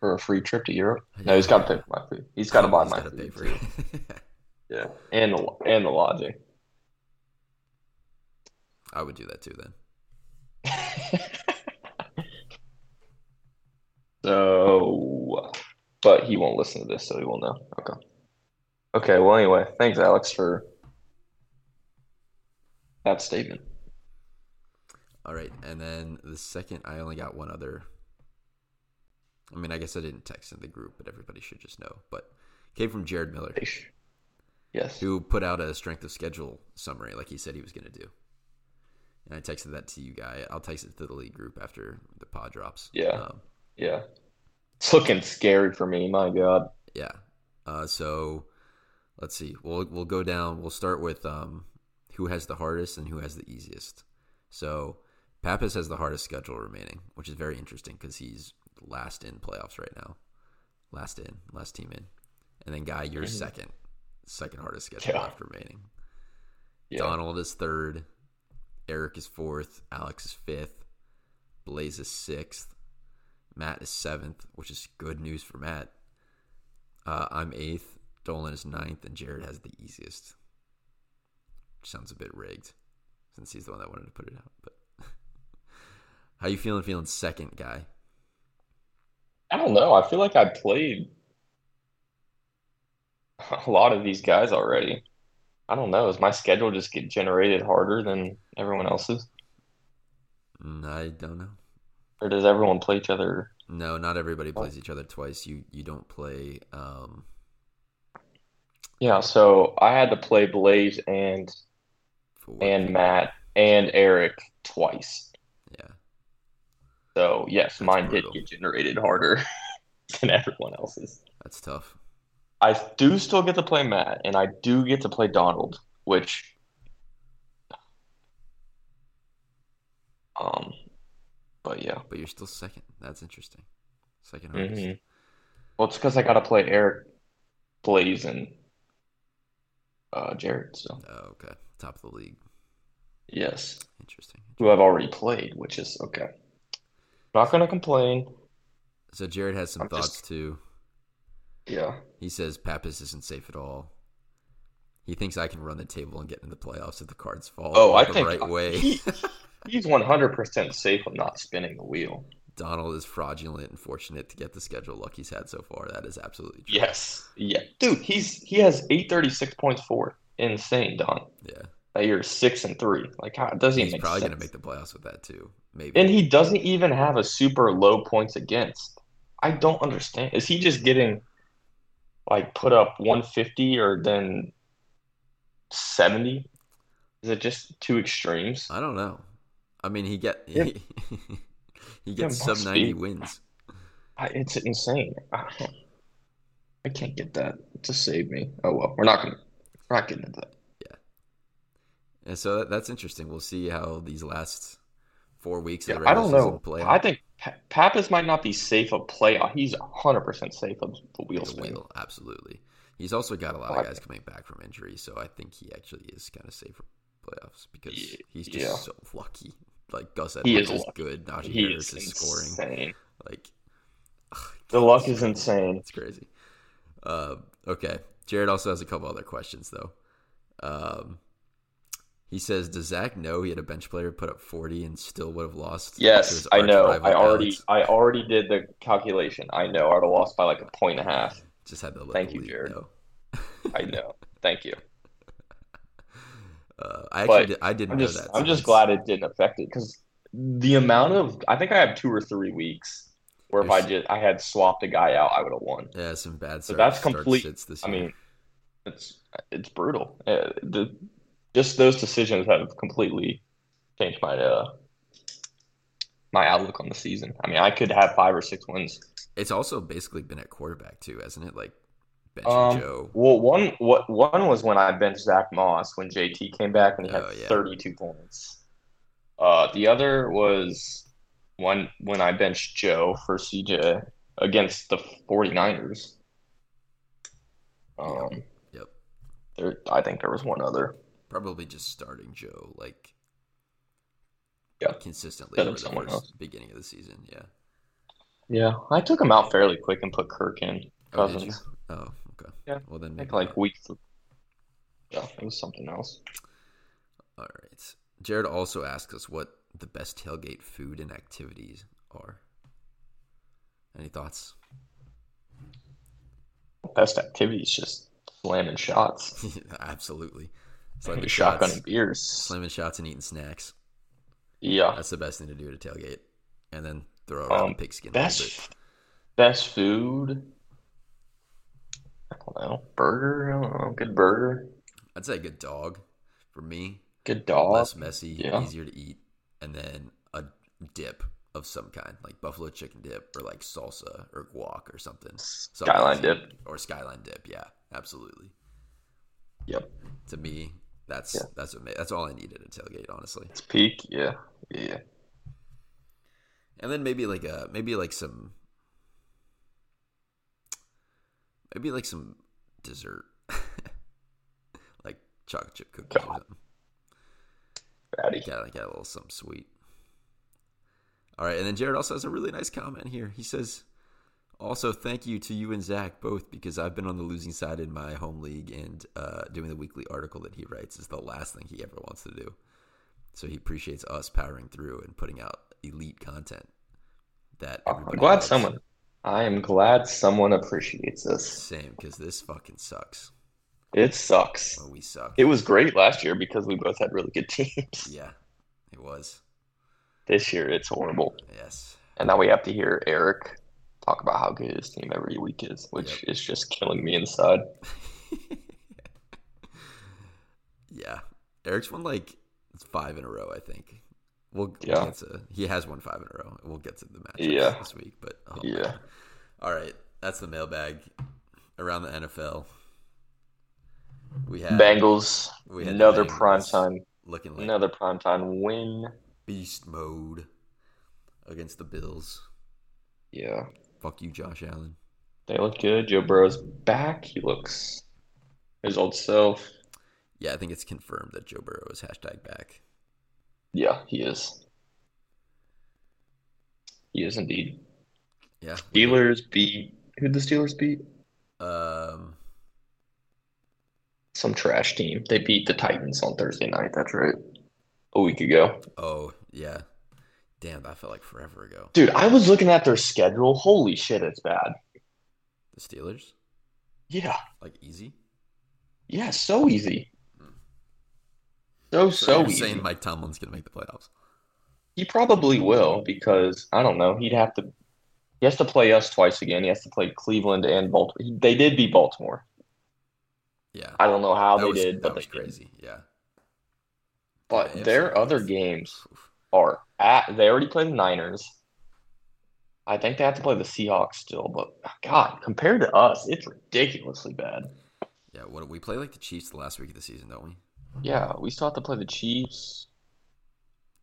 Speaker 2: for a free trip to Europe. No, he's got to pay for my food. He's got to buy
Speaker 1: He's
Speaker 2: my food
Speaker 1: pay for it.
Speaker 2: Yeah, and the and the lodging.
Speaker 1: I would do that too. Then
Speaker 2: So, but he won't listen to this, so he won't know. Okay. Okay. Well, anyway, thanks, Alex, for that statement.
Speaker 1: all right, and then the second, I only got one other. I mean, I guess I didn't text in the group, but everybody should just know. But came from Jared Miller,
Speaker 2: Yes.
Speaker 1: who put out a strength of schedule summary, like he said he was going to do. And I texted that to you guy. I'll text it to the league group after the pod drops.
Speaker 2: Yeah.
Speaker 1: Um,
Speaker 2: Yeah. It's looking scary for me. My God.
Speaker 1: Yeah. Uh, so let's see. We'll we'll go down. We'll start with um, who has the hardest and who has the easiest. So Pappas has the hardest schedule remaining, which is very interesting because he's last in playoffs right now. last in, last team in, and then Guy, you're
Speaker 2: Mhm.
Speaker 1: second, second hardest schedule
Speaker 2: Yeah.
Speaker 1: left remaining.
Speaker 2: Yeah.
Speaker 1: Donald is third, Eric is fourth, Alex is fifth, Blaze is sixth, Matt is seventh, which is good news for Matt. Uh, I'm eighth, Dolan is ninth, and Jared has the easiest. Which sounds a bit rigged, since he's the one that wanted to put it out. But how you feeling? Feeling second, guy?
Speaker 2: I don't know. I feel like I played a lot of these guys already. I don't know. Is my schedule just get generated harder than everyone else's?
Speaker 1: Mm, I don't know.
Speaker 2: Or does everyone play each other?
Speaker 1: No, not everybody plays each other twice. You you don't play. Um,
Speaker 2: Yeah, so I had to play Blaze and and Matt and Eric twice.
Speaker 1: yeah,
Speaker 2: So yes,
Speaker 1: That's
Speaker 2: mine did get generated harder than everyone else's.
Speaker 1: that's tough.
Speaker 2: I do still get to play Matt, and I do get to play Donald, which, um, but yeah.
Speaker 1: But you're still second. That's interesting. Second hardest.
Speaker 2: hmm Well, it's because I got to play Eric, Blaze, and uh, Jared. So
Speaker 1: Oh, okay, top of the league.
Speaker 2: yes,
Speaker 1: Interesting.
Speaker 2: who I've already played, which is okay. Not gonna complain.
Speaker 1: So Jared has some
Speaker 2: I'm
Speaker 1: thoughts
Speaker 2: just-
Speaker 1: too.
Speaker 2: Yeah.
Speaker 1: He says Pappas isn't safe at all. He thinks I can run the table and get into the playoffs if the cards fall
Speaker 2: Oh, I
Speaker 1: the
Speaker 2: think
Speaker 1: right way.
Speaker 2: he- He's 100% safe of not spinning the wheel.
Speaker 1: Donald is fraudulent and fortunate to get the schedule luck he's had so far. That is absolutely true.
Speaker 2: Yes. Yeah. Dude, he's he has 836 points for it. Insane, Don.
Speaker 1: Yeah.
Speaker 2: That you're six and three. Like how doesn't
Speaker 1: He's
Speaker 2: make
Speaker 1: probably
Speaker 2: sense.
Speaker 1: going to make the playoffs with that too. Maybe.
Speaker 2: And he doesn't even have a super low points against. I don't understand. Is he just getting like put up 150 or then 70? Is it just two extremes?
Speaker 1: I don't know. I mean, he get
Speaker 2: Yeah.
Speaker 1: he, he gets
Speaker 2: must
Speaker 1: sub 90
Speaker 2: be.
Speaker 1: wins.
Speaker 2: I, it's insane. I, I can't get that to save me. Oh well, we're not gonna we're not getting into that. Yeah.
Speaker 1: And so that, that's interesting. We'll see how these last four weeks of
Speaker 2: Yeah, I don't know.
Speaker 1: play
Speaker 2: I think Pa- Pappas might not be safe of playoff. He's 100% safe of the wheel
Speaker 1: The
Speaker 2: spin.
Speaker 1: wheel, absolutely. He's also got a lot of guys coming back from injury, so I think he actually is kind of safe for playoffs because he's just
Speaker 2: yeah.
Speaker 1: so lucky. Like Gus
Speaker 2: He
Speaker 1: Edwards
Speaker 2: is
Speaker 1: is, good. Najee
Speaker 2: He
Speaker 1: Harris
Speaker 2: is
Speaker 1: is scoring. Like
Speaker 2: The luck is insane.
Speaker 1: It's crazy. Uh, okay. Jared also has a couple other questions though. Um, he says, "Does Zach know he had a bench player put up 40 and still would have lost?"
Speaker 2: Yes, I know. I already
Speaker 1: Alex?
Speaker 2: I already did the calculation. I know. I would have lost by like a point and a half.
Speaker 1: just had to let
Speaker 2: Thank you, Jared.
Speaker 1: know.
Speaker 2: I know. Thank you.
Speaker 1: Uh, I
Speaker 2: But
Speaker 1: actually did, I didn't
Speaker 2: I'm
Speaker 1: know
Speaker 2: just
Speaker 1: that.
Speaker 2: I'm just glad it didn't affect it because the amount of I think I have two or three weeks where if I just I had swapped a guy out, I would have won.
Speaker 1: Yeah, some bad
Speaker 2: So that's complete- I mean, it's it's brutal. Uh, the just those decisions have completely changed my uh my outlook on the season. I mean, I could have five or six wins.
Speaker 1: it's also basically been at quarterback too, hasn't it? Like bench
Speaker 2: Um,
Speaker 1: Joe.
Speaker 2: Well, one what one was when I benched Zach Moss when JT came back and he had
Speaker 1: Oh, yeah.
Speaker 2: 32 points. Uh, the other was one when I benched Joe for CJ against the 49ers. Um,
Speaker 1: Yep.
Speaker 2: there, I think there was one other.
Speaker 1: Probably just starting Joe like
Speaker 2: Yeah.
Speaker 1: consistently over the first
Speaker 2: else.
Speaker 1: beginning of the season. Yeah.
Speaker 2: Yeah, I took him out fairly quick and put Kirk in.
Speaker 1: Oh.
Speaker 2: Cousins.
Speaker 1: Oh, okay.
Speaker 2: Yeah.
Speaker 1: Well, then
Speaker 2: I think like week. Th- yeah, it was something else.
Speaker 1: All right. Jared also asks us what the best tailgate food and activities are. Any thoughts?
Speaker 2: Best activities, just slamming shots,
Speaker 1: Absolutely. Slamming
Speaker 2: shotgun
Speaker 1: shots,
Speaker 2: and beers.
Speaker 1: slamming shots and eating snacks.
Speaker 2: Yeah,
Speaker 1: That's the best thing to do at a tailgate. And then throw around
Speaker 2: Um,
Speaker 1: pigskin a little bit.
Speaker 2: best best food. I don't know. Burger. I don't know. Good burger.
Speaker 1: I'd say a good dog for me.
Speaker 2: Good dog.
Speaker 1: Less messy,
Speaker 2: yeah.
Speaker 1: easier to eat. And then a dip of some kind, like buffalo chicken dip or like salsa or guac or something. Something
Speaker 2: Skyline
Speaker 1: easy.
Speaker 2: dip.
Speaker 1: Or skyline dip. Yeah, absolutely.
Speaker 2: Yep.
Speaker 1: To me, that's
Speaker 2: Yeah.
Speaker 1: that's what that's all I needed at tailgate, honestly.
Speaker 2: It's peak. Yeah. Yeah.
Speaker 1: And then maybe like a maybe like some Maybe like some dessert, like chocolate chip cookies or something.
Speaker 2: Fatty.
Speaker 1: Got got a little something sweet. All right, and then Jared also has a really nice comment here. He says, "Also, thank you to you and Zach both because I've been on the losing side in my home league, and uh, doing the weekly article that he writes is the last thing he ever wants to do. So he appreciates us powering through and putting out elite content. That
Speaker 2: I'm glad someone. I am glad someone appreciates this.
Speaker 1: same because this fucking sucks.
Speaker 2: It sucks.
Speaker 1: Well, we suck.
Speaker 2: It was great last year because we both had really good teams.
Speaker 1: yeah, it was.
Speaker 2: This year it's horrible.
Speaker 1: Yes.
Speaker 2: And now we have to hear Eric talk about how good his team every week is, which is just killing me inside.
Speaker 1: yeah, Eric's won like five in a row. I think. We'll,
Speaker 2: Yeah.
Speaker 1: get to. He has won five in a row. We'll get to the match
Speaker 2: Yeah.
Speaker 1: this week, but oh,
Speaker 2: Yeah.
Speaker 1: All right, that's the mailbag around the NFL. We have
Speaker 2: Bengals,
Speaker 1: we had
Speaker 2: another
Speaker 1: Bengals
Speaker 2: prime time,
Speaker 1: looking like
Speaker 2: another prime time win.
Speaker 1: beast mode against the Bills.
Speaker 2: Yeah,
Speaker 1: Fuck you, Josh Allen.
Speaker 2: they look good. Joe Burrow's back. He looks his old self.
Speaker 1: Yeah, I think it's confirmed that Joe Burrow is hashtag back.
Speaker 2: Yeah, he is. He is indeed.
Speaker 1: Yeah.
Speaker 2: Steelers beat. Who'd the Steelers beat?
Speaker 1: Um.
Speaker 2: Some trash team. They beat the Titans on Thursday night. That's right. A week ago.
Speaker 1: Oh yeah. Damn, that felt like forever ago.
Speaker 2: Dude, I was looking at their schedule. Holy shit, it's bad.
Speaker 1: The Steelers,
Speaker 2: Yeah.
Speaker 1: like easy.
Speaker 2: Yeah, so easy. So, so
Speaker 1: you're
Speaker 2: easy.
Speaker 1: saying Mike Tomlin's gonna make the playoffs?
Speaker 2: He probably will because I don't know. He'd have to. He has to play us twice again. He has to play Cleveland and Baltimore. They did beat Baltimore.
Speaker 1: Yeah.
Speaker 2: I don't know how
Speaker 1: that
Speaker 2: they
Speaker 1: was,
Speaker 2: did,
Speaker 1: that
Speaker 2: but
Speaker 1: was
Speaker 2: they did.
Speaker 1: crazy. Yeah.
Speaker 2: But
Speaker 1: Yeah,
Speaker 2: their other games
Speaker 1: Oof.
Speaker 2: Are at. They already play the Niners. I think they have to play the Seahawks still, but God, compared to us, it's ridiculously bad.
Speaker 1: Yeah. What we play like the Chiefs the last week of the season, don't we?
Speaker 2: Yeah, we still have to play the Chiefs.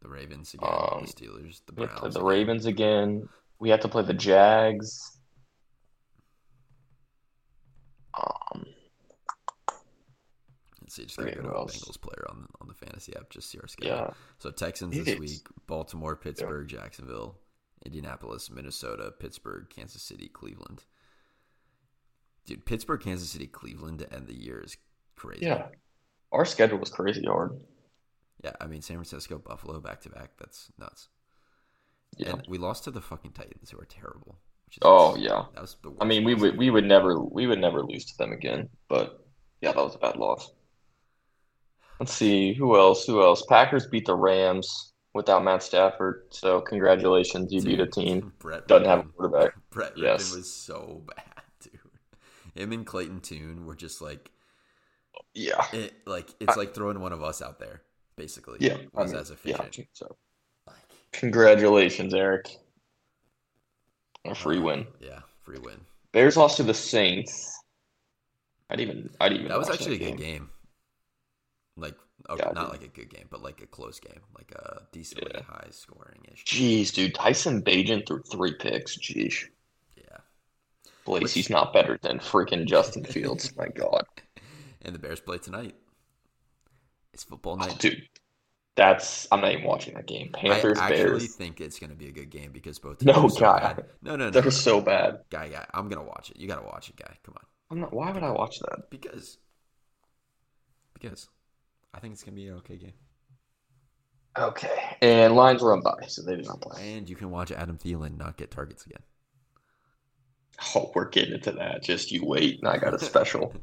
Speaker 1: The Ravens again,
Speaker 2: Um,
Speaker 1: the Steelers, the
Speaker 2: We have to play
Speaker 1: Browns.
Speaker 2: the
Speaker 1: again.
Speaker 2: Ravens again. We have to play the Jags. Um,
Speaker 1: Let's see, just gotta go to a? Bengals player on on the fantasy app. Just see our schedule.
Speaker 2: yeah,
Speaker 1: So Texans this week: Baltimore, Pittsburgh, Jacksonville, Indianapolis, Minnesota, Pittsburgh, Kansas City, Cleveland. Dude, Pittsburgh, Kansas City, Cleveland to end the year is crazy.
Speaker 2: yeah. Our schedule was crazy hard.
Speaker 1: Yeah, I mean San Francisco, Buffalo, back to back. That's nuts.
Speaker 2: Yeah.
Speaker 1: And we lost to the fucking Titans, who are terrible. Which is
Speaker 2: Oh yeah.
Speaker 1: that was the. Worst
Speaker 2: I mean, we would we would never we would never lose to them again. But yeah, that was a bad loss. Let's see who else. Who else? Packers beat the Rams without Matt Stafford. So congratulations, you beat a team
Speaker 1: Brett
Speaker 2: doesn't have a quarterback.
Speaker 1: Brett Rypien
Speaker 2: Yes.
Speaker 1: was so bad, dude. Him and Clayton Tune were just like
Speaker 2: Yeah.
Speaker 1: it. Like it's like throwing one of us out there, basically.
Speaker 2: Yeah.
Speaker 1: It
Speaker 2: I mean,
Speaker 1: as
Speaker 2: yeah.
Speaker 1: efficient.
Speaker 2: So congratulations, Eric. A free win.
Speaker 1: Yeah, free win.
Speaker 2: Bears lost to the Saints. I'd even I'd even
Speaker 1: That was actually
Speaker 2: that
Speaker 1: a good game. Like, okay,
Speaker 2: Yeah,
Speaker 1: not
Speaker 2: did.
Speaker 1: like a good game, but like a close game, like a decently
Speaker 2: Yeah.
Speaker 1: high scoring ish.
Speaker 2: Jeez, dude, Tyson Bagent threw three picks. Jeez.
Speaker 1: Yeah.
Speaker 2: Blaze, he's not better than freaking Justin Fields. My God.
Speaker 1: And the Bears play tonight. It's football
Speaker 2: Oh,
Speaker 1: night.
Speaker 2: dude, that's I'm not even watching that game. Panthers, Bears.
Speaker 1: I actually
Speaker 2: Bears.
Speaker 1: think it's going to be a good game because both
Speaker 2: No,
Speaker 1: are so
Speaker 2: guy.
Speaker 1: bad. No, no, no,
Speaker 2: They're
Speaker 1: no.
Speaker 2: so bad.
Speaker 1: guy, guy. I'm gonna watch it. You gotta watch it, guy. Come on,
Speaker 2: I'm not. Why would I watch that?
Speaker 1: because because I think it's gonna be an okay game,
Speaker 2: Okay. And Lions were on bye, so they did not play.
Speaker 1: and you can watch Adam Thielen not get targets again.
Speaker 2: Oh, we're getting into that. Just you wait. And I got a special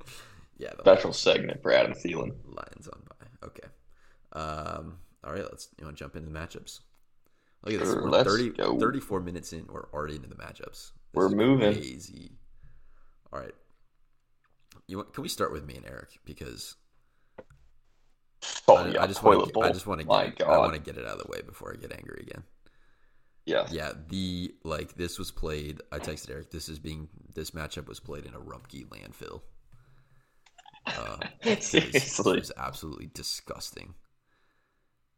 Speaker 1: yeah,
Speaker 2: special segment for Adam Thielen.
Speaker 1: Lions on bye. Okay. Um. All right. Let's you want to jump into the matchups. Look at this.
Speaker 2: Sure,
Speaker 1: We're
Speaker 2: let's
Speaker 1: 30,
Speaker 2: go.
Speaker 1: 34 minutes in. We're already into the matchups. This
Speaker 2: We're moving.
Speaker 1: Crazy. All right. You want, can we start with me and Eric because
Speaker 2: Oh
Speaker 1: I,
Speaker 2: yeah,
Speaker 1: I just want to. I just want to get I want to get it out of the way before I get angry again.
Speaker 2: Yeah.
Speaker 1: Yeah, the like this was played. I texted Eric. This is being this matchup was played in a Rumpke landfill. Uh, it was, it was absolutely disgusting.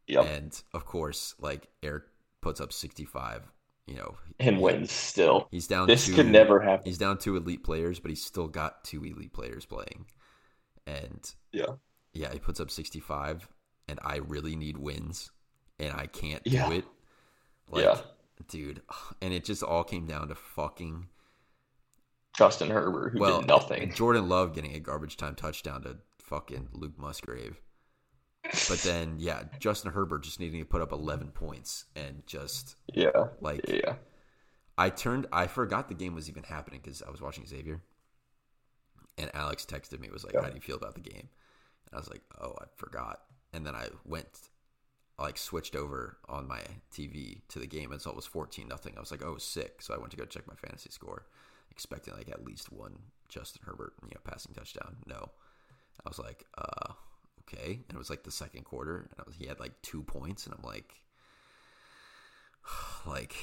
Speaker 2: Yep.
Speaker 1: And of course, like Eric puts up sixty five you know,
Speaker 2: and
Speaker 1: he-
Speaker 2: wins still.
Speaker 1: He's down.
Speaker 2: This
Speaker 1: two,
Speaker 2: could never happen.
Speaker 1: He's down two elite players, but he's still got two elite players playing, and
Speaker 2: Yeah.
Speaker 1: Yeah, he puts up sixty five, and I really need wins, and I can't
Speaker 2: Yeah.
Speaker 1: do it. Like,
Speaker 2: Yeah.
Speaker 1: dude, and it just all came down to fucking
Speaker 2: Justin Herbert, who
Speaker 1: well,
Speaker 2: did nothing.
Speaker 1: Jordan Love getting a garbage time touchdown to fucking Luke Musgrave. But then, yeah, Justin Herbert just needing to put up 11 points and just
Speaker 2: Yeah.
Speaker 1: like
Speaker 2: Yeah.
Speaker 1: I turned, I forgot the game was even happening because I was watching Xavier, and Alex texted me was like,
Speaker 2: Yeah.
Speaker 1: "How do you feel about the game?" And I was like, "Oh, I forgot." And then I went, like, switched over on my TV to the game and it was 14 nothing. I was like, "Oh, sick!" So I went to go check my fantasy score, expecting like at least one Justin Herbert, you know, passing touchdown. No, I was like, "Uh, okay." And it was like the second quarter, and I was, he had like two points, and I'm like, like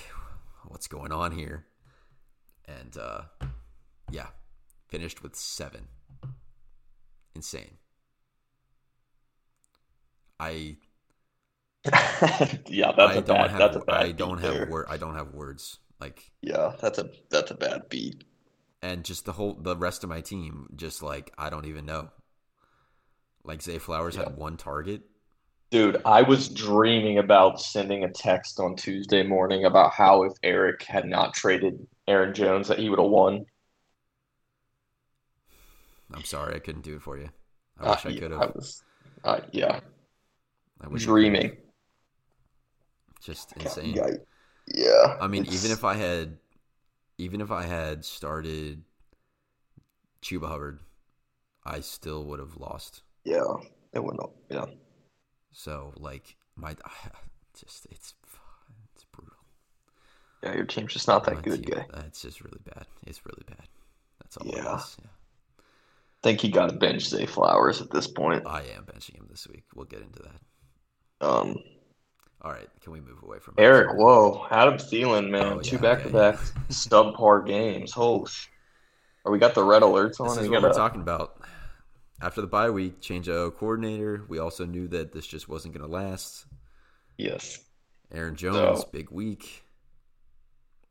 Speaker 1: what's going on here and uh yeah finished with seven insane i
Speaker 2: yeah, that's
Speaker 1: i
Speaker 2: a
Speaker 1: don't
Speaker 2: bad.
Speaker 1: have
Speaker 2: that's a bad.
Speaker 1: i don't
Speaker 2: there.
Speaker 1: have word i don't have words like
Speaker 2: Yeah, that's a that's a bad beat.
Speaker 1: and just the whole the rest of my team just like i don't even know like zay flowers
Speaker 2: Yeah.
Speaker 1: had one target
Speaker 2: Dude, I was dreaming about sending a text on Tuesday morning about how if Eric had not traded Aaron Jones that he would have won.
Speaker 1: i'm sorry i couldn't do it for you i
Speaker 2: Uh,
Speaker 1: wish i
Speaker 2: yeah,
Speaker 1: could have
Speaker 2: uh, yeah,
Speaker 1: wish
Speaker 2: dreaming.
Speaker 1: just insane
Speaker 2: Yeah, yeah.
Speaker 1: I mean,
Speaker 2: It's-
Speaker 1: even if I had, even if I had started Chuba Hubbard, I still would have lost.
Speaker 2: yeah, it would not. Yeah,
Speaker 1: So like my, just it's it's brutal.
Speaker 2: yeah. Your team's just not that
Speaker 1: My
Speaker 2: good,
Speaker 1: team-
Speaker 2: guy.
Speaker 1: It's just really bad. It's really bad. That's all
Speaker 2: Yeah.
Speaker 1: it is. Yeah.
Speaker 2: think he got to bench Zay Flowers at this point.
Speaker 1: I am benching him this week. We'll get into that.
Speaker 2: Um,
Speaker 1: All right, can we move away from
Speaker 2: Eric,
Speaker 1: Backfield?
Speaker 2: whoa, Adam Thielen, man,
Speaker 1: Oh,
Speaker 2: two
Speaker 1: yeah,
Speaker 2: back-to-back
Speaker 1: okay.
Speaker 2: subpar games. Oh, are we got the red alerts on?
Speaker 1: This is
Speaker 2: We
Speaker 1: what
Speaker 2: gotta-
Speaker 1: we're talking about. After the bye week, change of coordinator. We also knew that this just wasn't going to last.
Speaker 2: Yes.
Speaker 1: Aaron Jones,
Speaker 2: So-
Speaker 1: big week.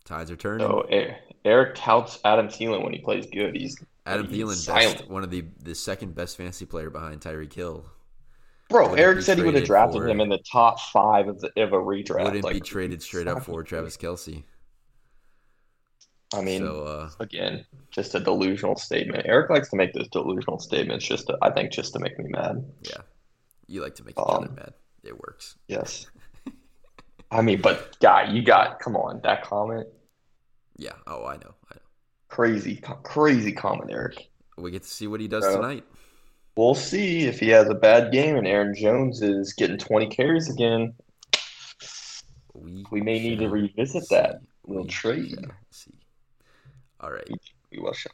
Speaker 1: Tides are turning.
Speaker 2: So E- Eric touts Adam Thielen when he plays good. He's
Speaker 1: Adam
Speaker 2: he's
Speaker 1: Thielen, best, one of the the second best fantasy player behind Tyreek Hill.
Speaker 2: Bro. Eric said he would have drafted
Speaker 1: for-
Speaker 2: him in the top five of the of a redraft.
Speaker 1: Wouldn't be traded straight up for Travis Kelce.
Speaker 2: I mean,
Speaker 1: so uh,
Speaker 2: again, just a delusional statement. Eric likes to make those delusional statements just to, I think, just to make me mad.
Speaker 1: yeah, you like to make each
Speaker 2: Um,
Speaker 1: other mad. It works.
Speaker 2: Yes. I mean, but guy, you got come on that comment,
Speaker 1: Yeah. Oh, I know. I know.
Speaker 2: crazy, crazy comment, Eric.
Speaker 1: We get to see what he does tonight.
Speaker 2: We'll see if he has a bad game and Aaron Jones is getting 20 carries again.
Speaker 1: We
Speaker 2: We may need to revisit
Speaker 1: see.
Speaker 2: that. We'll
Speaker 1: We
Speaker 2: trade.
Speaker 1: See. All right.
Speaker 2: We will show.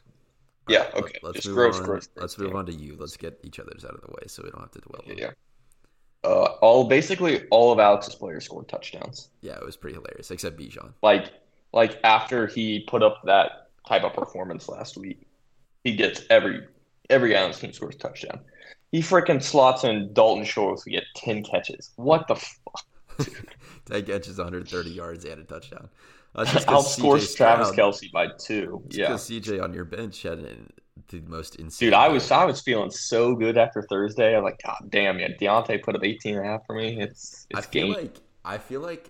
Speaker 2: Yeah,
Speaker 1: right,
Speaker 2: okay.
Speaker 1: Let's
Speaker 2: Just
Speaker 1: move
Speaker 2: gross,
Speaker 1: on.
Speaker 2: gross,
Speaker 1: Let's move on to you. Let's get each other's out of the way so we don't have to dwell.
Speaker 2: Yeah.
Speaker 1: it.
Speaker 2: Uh, all basically all of Alex's players scored touchdowns.
Speaker 1: Yeah, it was pretty hilarious, except Bijan.
Speaker 2: Like like after he put up that type of performance last week, he gets every every guy on his team scores a touchdown. He freaking slots in Dalton Schultz to get ten catches. What the fuck?
Speaker 1: Ten catches, 130 yards, and a touchdown. Just
Speaker 2: Outscores
Speaker 1: CJ
Speaker 2: Travis Kelce by two.
Speaker 1: It's
Speaker 2: Yeah.
Speaker 1: CJ on your bench had an, the most insane.
Speaker 2: Dude, I was I was feeling so good after Thursday. I'm like, God damn, man, Diontae put up 18 and a half for me. It's
Speaker 1: I
Speaker 2: it's
Speaker 1: feel
Speaker 2: game.
Speaker 1: like I feel like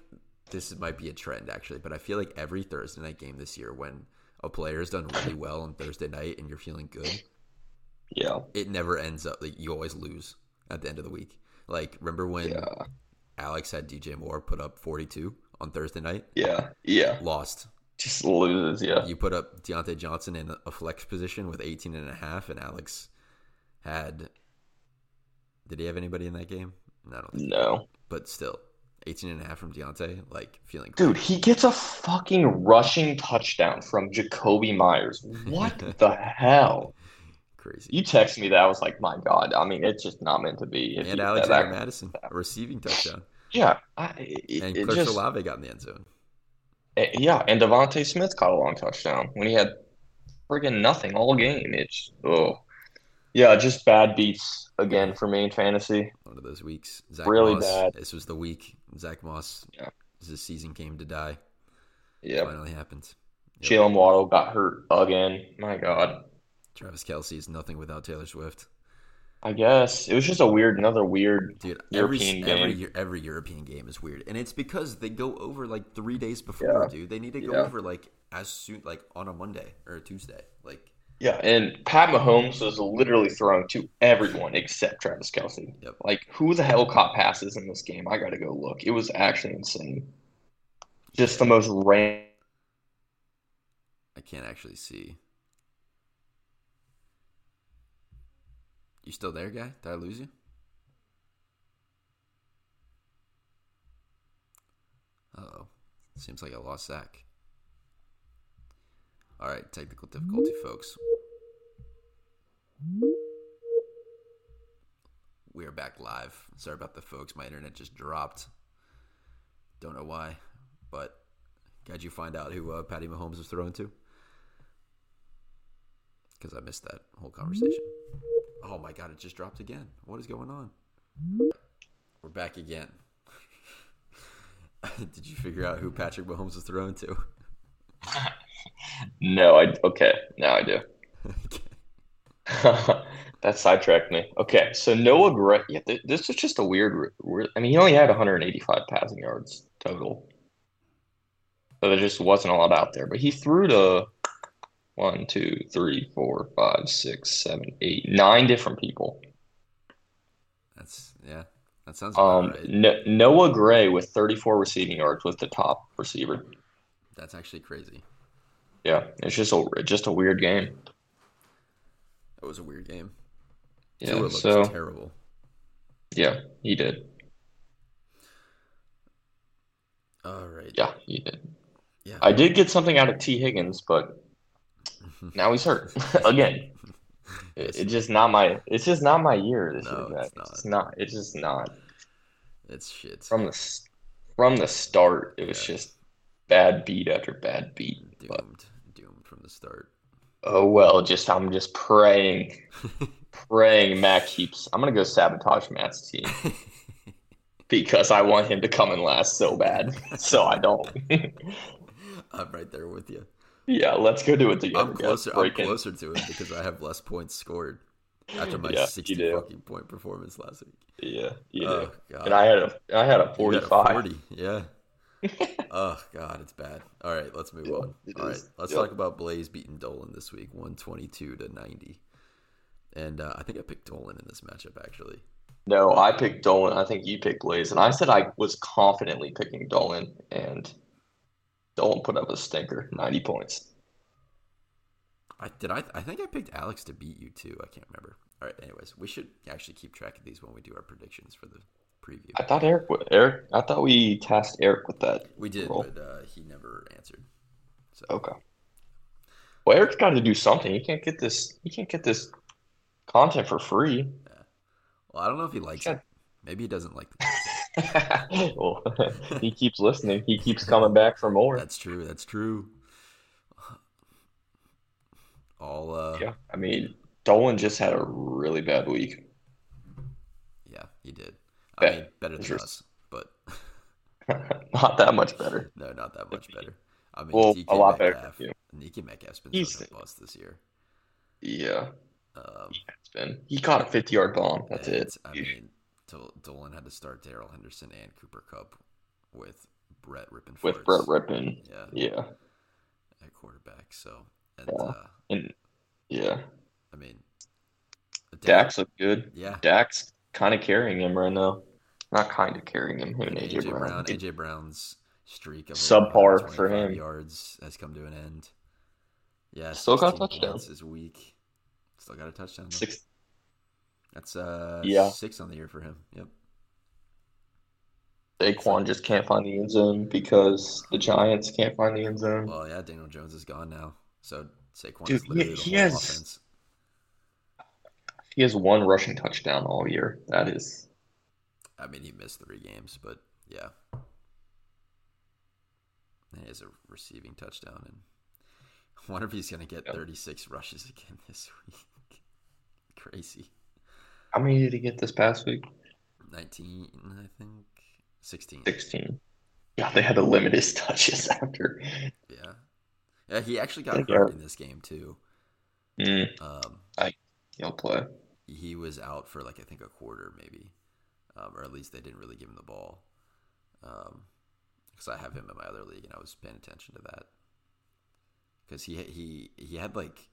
Speaker 1: this might be a trend actually, but I feel like every Thursday night game this year, when a player has done really well on Thursday night and you're feeling good,
Speaker 2: yeah,
Speaker 1: it never ends up like you always lose at the end of the week. Like remember when
Speaker 2: yeah,
Speaker 1: Alex had DJ Moore put up 42 on Thursday night,
Speaker 2: yeah, yeah.
Speaker 1: lost.
Speaker 2: Just loses, yeah.
Speaker 1: You put up Diontae Johnson in a flex position with 18 and a half, and Alex had. Did he have anybody in that game? No, I don't think.
Speaker 2: No.
Speaker 1: But still, 18 and a half from Diontae, like feeling
Speaker 2: Dude, he gets a fucking rushing touchdown from Jakobi Meyers. What the hell?
Speaker 1: Crazy.
Speaker 2: You text me that, I was like, my God. I mean, it's just not meant to be. If
Speaker 1: and Alexander Madison, a receiving touchdown.
Speaker 2: Yeah, I, it,
Speaker 1: And
Speaker 2: it
Speaker 1: Cliff Olave got in the end zone.
Speaker 2: eh, yeah, and DeVonta Smith caught a long touchdown when he had friggin' nothing all game. It's, oh. Yeah, just bad beats again for me in fantasy.
Speaker 1: One of those weeks. Zach
Speaker 2: Really
Speaker 1: Moss,
Speaker 2: bad.
Speaker 1: This was the week. Zach Moss,
Speaker 2: Yeah.
Speaker 1: his season came to die.
Speaker 2: Yeah,
Speaker 1: Finally happened. Yep.
Speaker 2: Jaylen Waddle got hurt again. My God.
Speaker 1: Travis Kelce is nothing without Taylor Swift.
Speaker 2: I guess it was just a weird, another weird.
Speaker 1: Dude, every
Speaker 2: European
Speaker 1: every
Speaker 2: game.
Speaker 1: year, every European game is weird, and it's because they go over like three days before,
Speaker 2: Yeah.
Speaker 1: dude. They need to go
Speaker 2: Yeah.
Speaker 1: over like as soon, like on a Monday or a Tuesday. Like,
Speaker 2: Yeah, and Pat Mahomes was literally thrown to everyone except Travis Kelce.
Speaker 1: Yep.
Speaker 2: Like, who the hell caught passes in this game? I got to go look. It was actually insane. Just the most random.
Speaker 1: I can't actually see. You still there, guy? Did I lose you? Uh-oh. Seems like I lost Zach. All right, technical difficulty, folks. We are back live. Sorry about the folks. My internet just dropped. Don't know why, but How'd you find out who uh, Patty Mahomes was thrown to? Because I missed that whole conversation. Oh my god, it just dropped again. What is going on? We're back again. Did you figure out who Patrick Mahomes was throwing to?
Speaker 2: No, I okay. Now I do.
Speaker 1: Okay.
Speaker 2: that sidetracked me. Okay, so Noah Gray. Yeah, th- this was just a weird. weird I mean, he only had 185 passing yards total, so there just wasn't a lot out there. But he threw to one, two, three, four, five, six, seven, eight, nine different people.
Speaker 1: That's yeah. That sounds about
Speaker 2: Um,
Speaker 1: right.
Speaker 2: No- Noah Gray with 34 receiving yards was the top receiver.
Speaker 1: That's actually crazy.
Speaker 2: Yeah, it's just a just a weird game.
Speaker 1: That was a weird game.
Speaker 2: Yeah,
Speaker 1: Tua
Speaker 2: so
Speaker 1: terrible.
Speaker 2: yeah, he did.
Speaker 1: All right.
Speaker 2: Yeah, he did.
Speaker 1: Yeah.
Speaker 2: I did get something out of Tee Higgins, but now he's hurt again. It- It's just not my. It's just not my year this
Speaker 1: No,
Speaker 2: year.
Speaker 1: it's
Speaker 2: guys. It's not. It's just not.
Speaker 1: It's shit.
Speaker 2: From the from the start, it was
Speaker 1: Yeah.
Speaker 2: just bad beat after bad beat. But
Speaker 1: doomed. Doomed from the start.
Speaker 2: oh well. Just I'm just praying, praying Matt keeps. I'm gonna go sabotage Matt's team because I want him to come in last so bad. So I don't.
Speaker 1: I'm right there with you.
Speaker 2: Yeah, let's go do it together.
Speaker 1: I'm closer. I'm closer to it because I have less points scored after my
Speaker 2: Yeah,
Speaker 1: 60 fucking point performance last week.
Speaker 2: Yeah, you
Speaker 1: oh.
Speaker 2: And I had a I had a
Speaker 1: You got a
Speaker 2: 45.
Speaker 1: 40. Yeah. oh god, it's bad. All right, let's move
Speaker 2: Yeah,
Speaker 1: on. All right,
Speaker 2: is.
Speaker 1: let's
Speaker 2: Yep.
Speaker 1: talk about Blaze beating Dolan this week, 122 to 90. And uh, I think I picked Dolan in this matchup actually.
Speaker 2: No, I picked Dolan. I think you picked Blaze, and I said I was confidently picking Dolan, and Dolan put up a stinker, 90 points.
Speaker 1: I did. I I think I picked Alex to beat you too. I can't remember. All right. Anyways, we should actually keep track of these when we do our predictions for the preview.
Speaker 2: I thought Eric, Eric, I thought we tasked Eric with that.
Speaker 1: We did,
Speaker 2: Roll.
Speaker 1: but uh, he never answered. So
Speaker 2: Okay. Well, Eric's got to do something. He can't get this. He can't get this content for free.
Speaker 1: well, I don't know if he likes
Speaker 2: Yeah.
Speaker 1: it. Maybe he doesn't like the
Speaker 2: well, he keeps listening. He keeps coming back for more.
Speaker 1: That's true. That's true. All uh yeah,
Speaker 2: Yeah, I mean, Dolan just had a really bad week.
Speaker 1: Yeah, he did. I
Speaker 2: Yeah,
Speaker 1: mean, better than
Speaker 2: interest-
Speaker 1: us, but
Speaker 2: Not that much better.
Speaker 1: no, not that much better. I mean,
Speaker 2: Well,
Speaker 1: DK
Speaker 2: a lot better
Speaker 1: Metcalf,
Speaker 2: you.
Speaker 1: DK Metcalf's been
Speaker 2: He's-
Speaker 1: such a bust this year.
Speaker 2: Yeah,
Speaker 1: Um,
Speaker 2: it's been. He caught a 50 yard bomb. That's it.
Speaker 1: I mean, Dolan had to start Darrell Henderson and Cooper Kupp with Brett Rypien
Speaker 2: With. Brett Rypien.
Speaker 1: Yeah,
Speaker 2: Yeah.
Speaker 1: at quarterback. So, and
Speaker 2: Yeah.
Speaker 1: uh,
Speaker 2: And yeah,
Speaker 1: I mean,
Speaker 2: Dax looked good.
Speaker 1: Yeah,
Speaker 2: Dax kind of carrying him right now. Not kind of carrying him. Him and
Speaker 1: And
Speaker 2: AJ Brown.
Speaker 1: AJ Brown's streak of
Speaker 2: Subpar
Speaker 1: 125
Speaker 2: for him.
Speaker 1: yards has come to an end. Yeah,
Speaker 2: Still got a
Speaker 1: 16
Speaker 2: touchdown.
Speaker 1: points Is weak. Still got a touchdown. though.
Speaker 2: Six.
Speaker 1: That's uh
Speaker 2: Yeah.
Speaker 1: six on the year for him. Yep.
Speaker 2: Saquon just can't find the end zone because the Giants can't find the end zone.
Speaker 1: Well, yeah, Daniel Jones is gone now, so Saquon
Speaker 2: Dude,
Speaker 1: is literally
Speaker 2: he-
Speaker 1: the
Speaker 2: he
Speaker 1: whole
Speaker 2: has-
Speaker 1: offense.
Speaker 2: He has one rushing touchdown all year. That is.
Speaker 1: I mean, he missed three games, but yeah, and he has a receiving touchdown, and I wonder if he's gonna get
Speaker 2: Yep.
Speaker 1: 36 rushes again this week. Crazy.
Speaker 2: How many did he get this past week?
Speaker 1: 19, I think. 16.
Speaker 2: 16. God, they had to limit his touches after.
Speaker 1: Yeah, yeah. He actually got hurt in this game too.
Speaker 2: Mm,
Speaker 1: Um,
Speaker 2: he'll play.
Speaker 1: he was out for like I think a quarter maybe, um, or at least they didn't really give him the ball. Because I have him in my other league and I was paying attention to that. Because he he he had like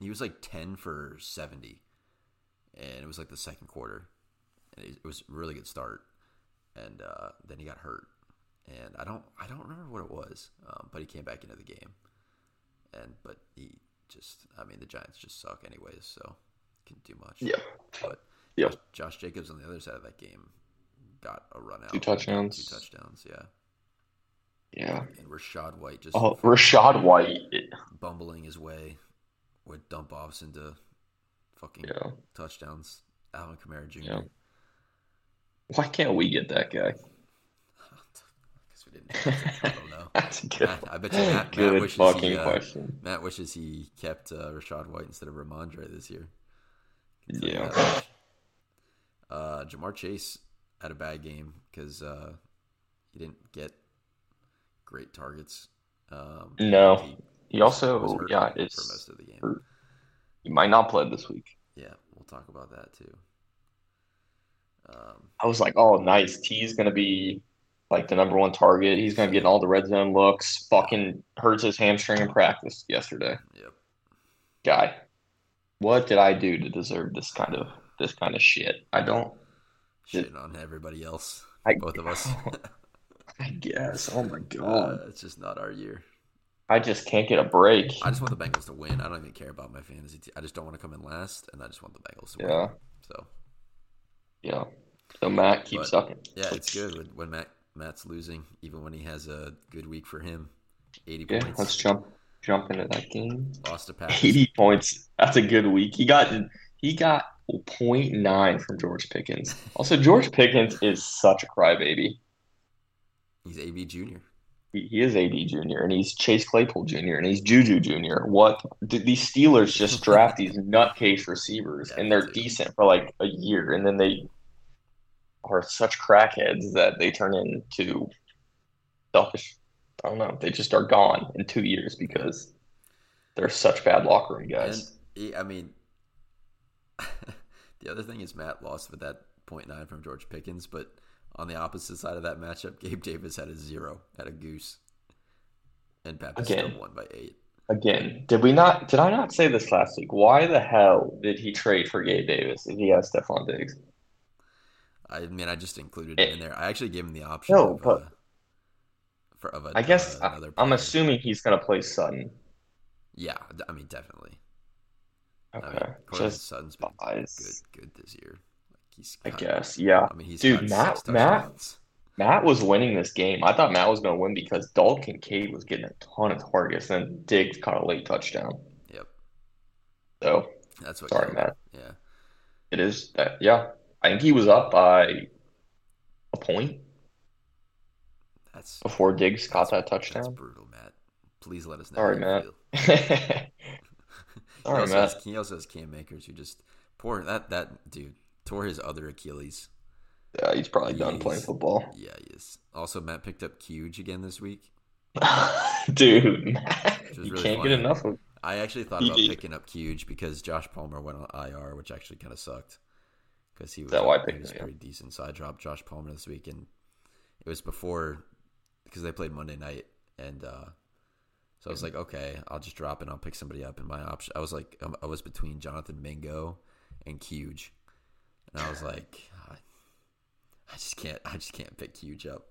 Speaker 1: he was like ten for seventy, and it was like the second quarter, and it, was a really good start, and uh, then he got hurt, and I don't I don't remember what it was, um, but he came back into the game, and but he just I mean the Giants just suck anyways, so couldn't do much.
Speaker 2: Yeah,
Speaker 1: But
Speaker 2: Yep.
Speaker 1: Josh, Josh Jacobs on the other side of that game got a run out.
Speaker 2: Two touchdowns.
Speaker 1: Two touchdowns, yeah.
Speaker 2: Yeah.
Speaker 1: And Rachaad White just
Speaker 2: Oh, Rachaad White.
Speaker 1: bumbling his way with dump offs into fucking
Speaker 2: Yeah.
Speaker 1: touchdowns. Alvin Kamara Jr.
Speaker 2: Yeah. Why can't we get that guy?
Speaker 1: Because we didn't. I don't know.
Speaker 2: That's good.
Speaker 1: Matt- I bet you Matt- Matt wishes
Speaker 2: fucking
Speaker 1: he, uh,
Speaker 2: question.
Speaker 1: Matt wishes he kept uh, Rachaad White instead of Rhamondre this year.
Speaker 2: Yeah.
Speaker 1: Uh, Ja'Marr Chase had a bad game because uh, he didn't get great targets. Um,
Speaker 2: No.
Speaker 1: he
Speaker 2: He also, yeah,
Speaker 1: for most of the game.
Speaker 2: hurt. He might not play this week.
Speaker 1: Yeah, we'll talk about that too. Um,
Speaker 2: I was like, oh, nice. Tee's gonna be like the number one target. He's gonna be getting all the red zone looks. Fucking hurts his hamstring in practice yesterday.
Speaker 1: yep.
Speaker 2: Guy, what did I do to deserve this kind of this kind of shit? I don't.
Speaker 1: Shitting on everybody else.
Speaker 2: I,
Speaker 1: Both of us.
Speaker 2: I guess. Oh my
Speaker 1: uh,
Speaker 2: god.
Speaker 1: it's just not our year.
Speaker 2: I just can't get a break.
Speaker 1: I just want the Bengals to win. I don't even care about my fantasy team. I just don't want to come in last, and I just want the Bengals to
Speaker 2: Yeah.
Speaker 1: win. So
Speaker 2: Yeah. So Matt keeps
Speaker 1: But-
Speaker 2: sucking.
Speaker 1: yeah, it's good when, when Matt Matt's losing, even when he has a good week for him. Eighty
Speaker 2: Yeah,
Speaker 1: points.
Speaker 2: let's jump jump into that game.
Speaker 1: Lost to Packers.
Speaker 2: 80 points. That's a good week. He got he got 0.9 from George Pickens. Also, George Pickens is such a crybaby.
Speaker 1: He's AB Junior.
Speaker 2: He, he is AD Jr. and he's Chase Claypool Jr. and he's Juju Jr. What these Steelers just draft these nutcase receivers
Speaker 1: Yeah,
Speaker 2: and
Speaker 1: they
Speaker 2: they're decent for like a year and then they are such crackheads that they turn into selfish. I don't know. They just are gone in two years because they're such bad locker room
Speaker 1: And
Speaker 2: guys.
Speaker 1: he, I mean, the other thing is Matt lost with that 0.9 from George Pickens, but on the opposite side of that matchup, Gabe Davis had a zero, had a goose, and still won by eight.
Speaker 2: Again, did we not? Did I not say this last week? Why the hell did he trade for Gabe Davis if he has Stefon Diggs?
Speaker 1: I mean, I just included him in there. I actually gave him the option
Speaker 2: No,
Speaker 1: of,
Speaker 2: but-
Speaker 1: uh, for of a,
Speaker 2: I guess
Speaker 1: uh,
Speaker 2: I, I'm assuming he's gonna play Sutton.
Speaker 1: Yeah, I mean, definitely. I
Speaker 2: Okay,
Speaker 1: mean,
Speaker 2: just
Speaker 1: Sutton's been
Speaker 2: buys.
Speaker 1: good, good this year. He's,
Speaker 2: I guess, yeah.
Speaker 1: I mean, he's
Speaker 2: Dude, Matt- Matt-. Matt was winning this game. I thought Matt was gonna win because Dalton Kincaid was getting a ton of targets, and Diggs caught a late touchdown.
Speaker 1: Yep,
Speaker 2: So
Speaker 1: that's what.
Speaker 2: sorry, Matt.
Speaker 1: Yeah,
Speaker 2: It is that. Yeah, I think he was up by a point
Speaker 1: that's
Speaker 2: before Diggs caught that touchdown.
Speaker 1: That's brutal, Matt. Please let us know.
Speaker 2: Sorry, Matt. Sorry, Matt.
Speaker 1: has, he also has Cam Akers who just poor that that dude tore his other Achilles.
Speaker 2: Yeah, he's probably done
Speaker 1: He's-
Speaker 2: playing football.
Speaker 1: Yeah, he is. Also, Matt picked up Huge again this week.
Speaker 2: Dude, Matt,
Speaker 1: Which
Speaker 2: you
Speaker 1: really
Speaker 2: can't
Speaker 1: funny.
Speaker 2: get enough of.
Speaker 1: I actually thought
Speaker 2: He
Speaker 1: about
Speaker 2: did.
Speaker 1: picking up Huge because Josh Palmer went on IR, which actually kind of sucked because he was,
Speaker 2: that why I
Speaker 1: he
Speaker 2: picked
Speaker 1: was
Speaker 2: him, yeah.
Speaker 1: pretty decent. So I dropped Josh Palmer this week, and it was before because they played Monday night, and uh, so I was like, okay, I'll just drop it. and I'll pick somebody up. And my option, I was like, um, I was between Jonathan Mingo and Huge, and I was like, I, I just can't, I just can't pick Huge up.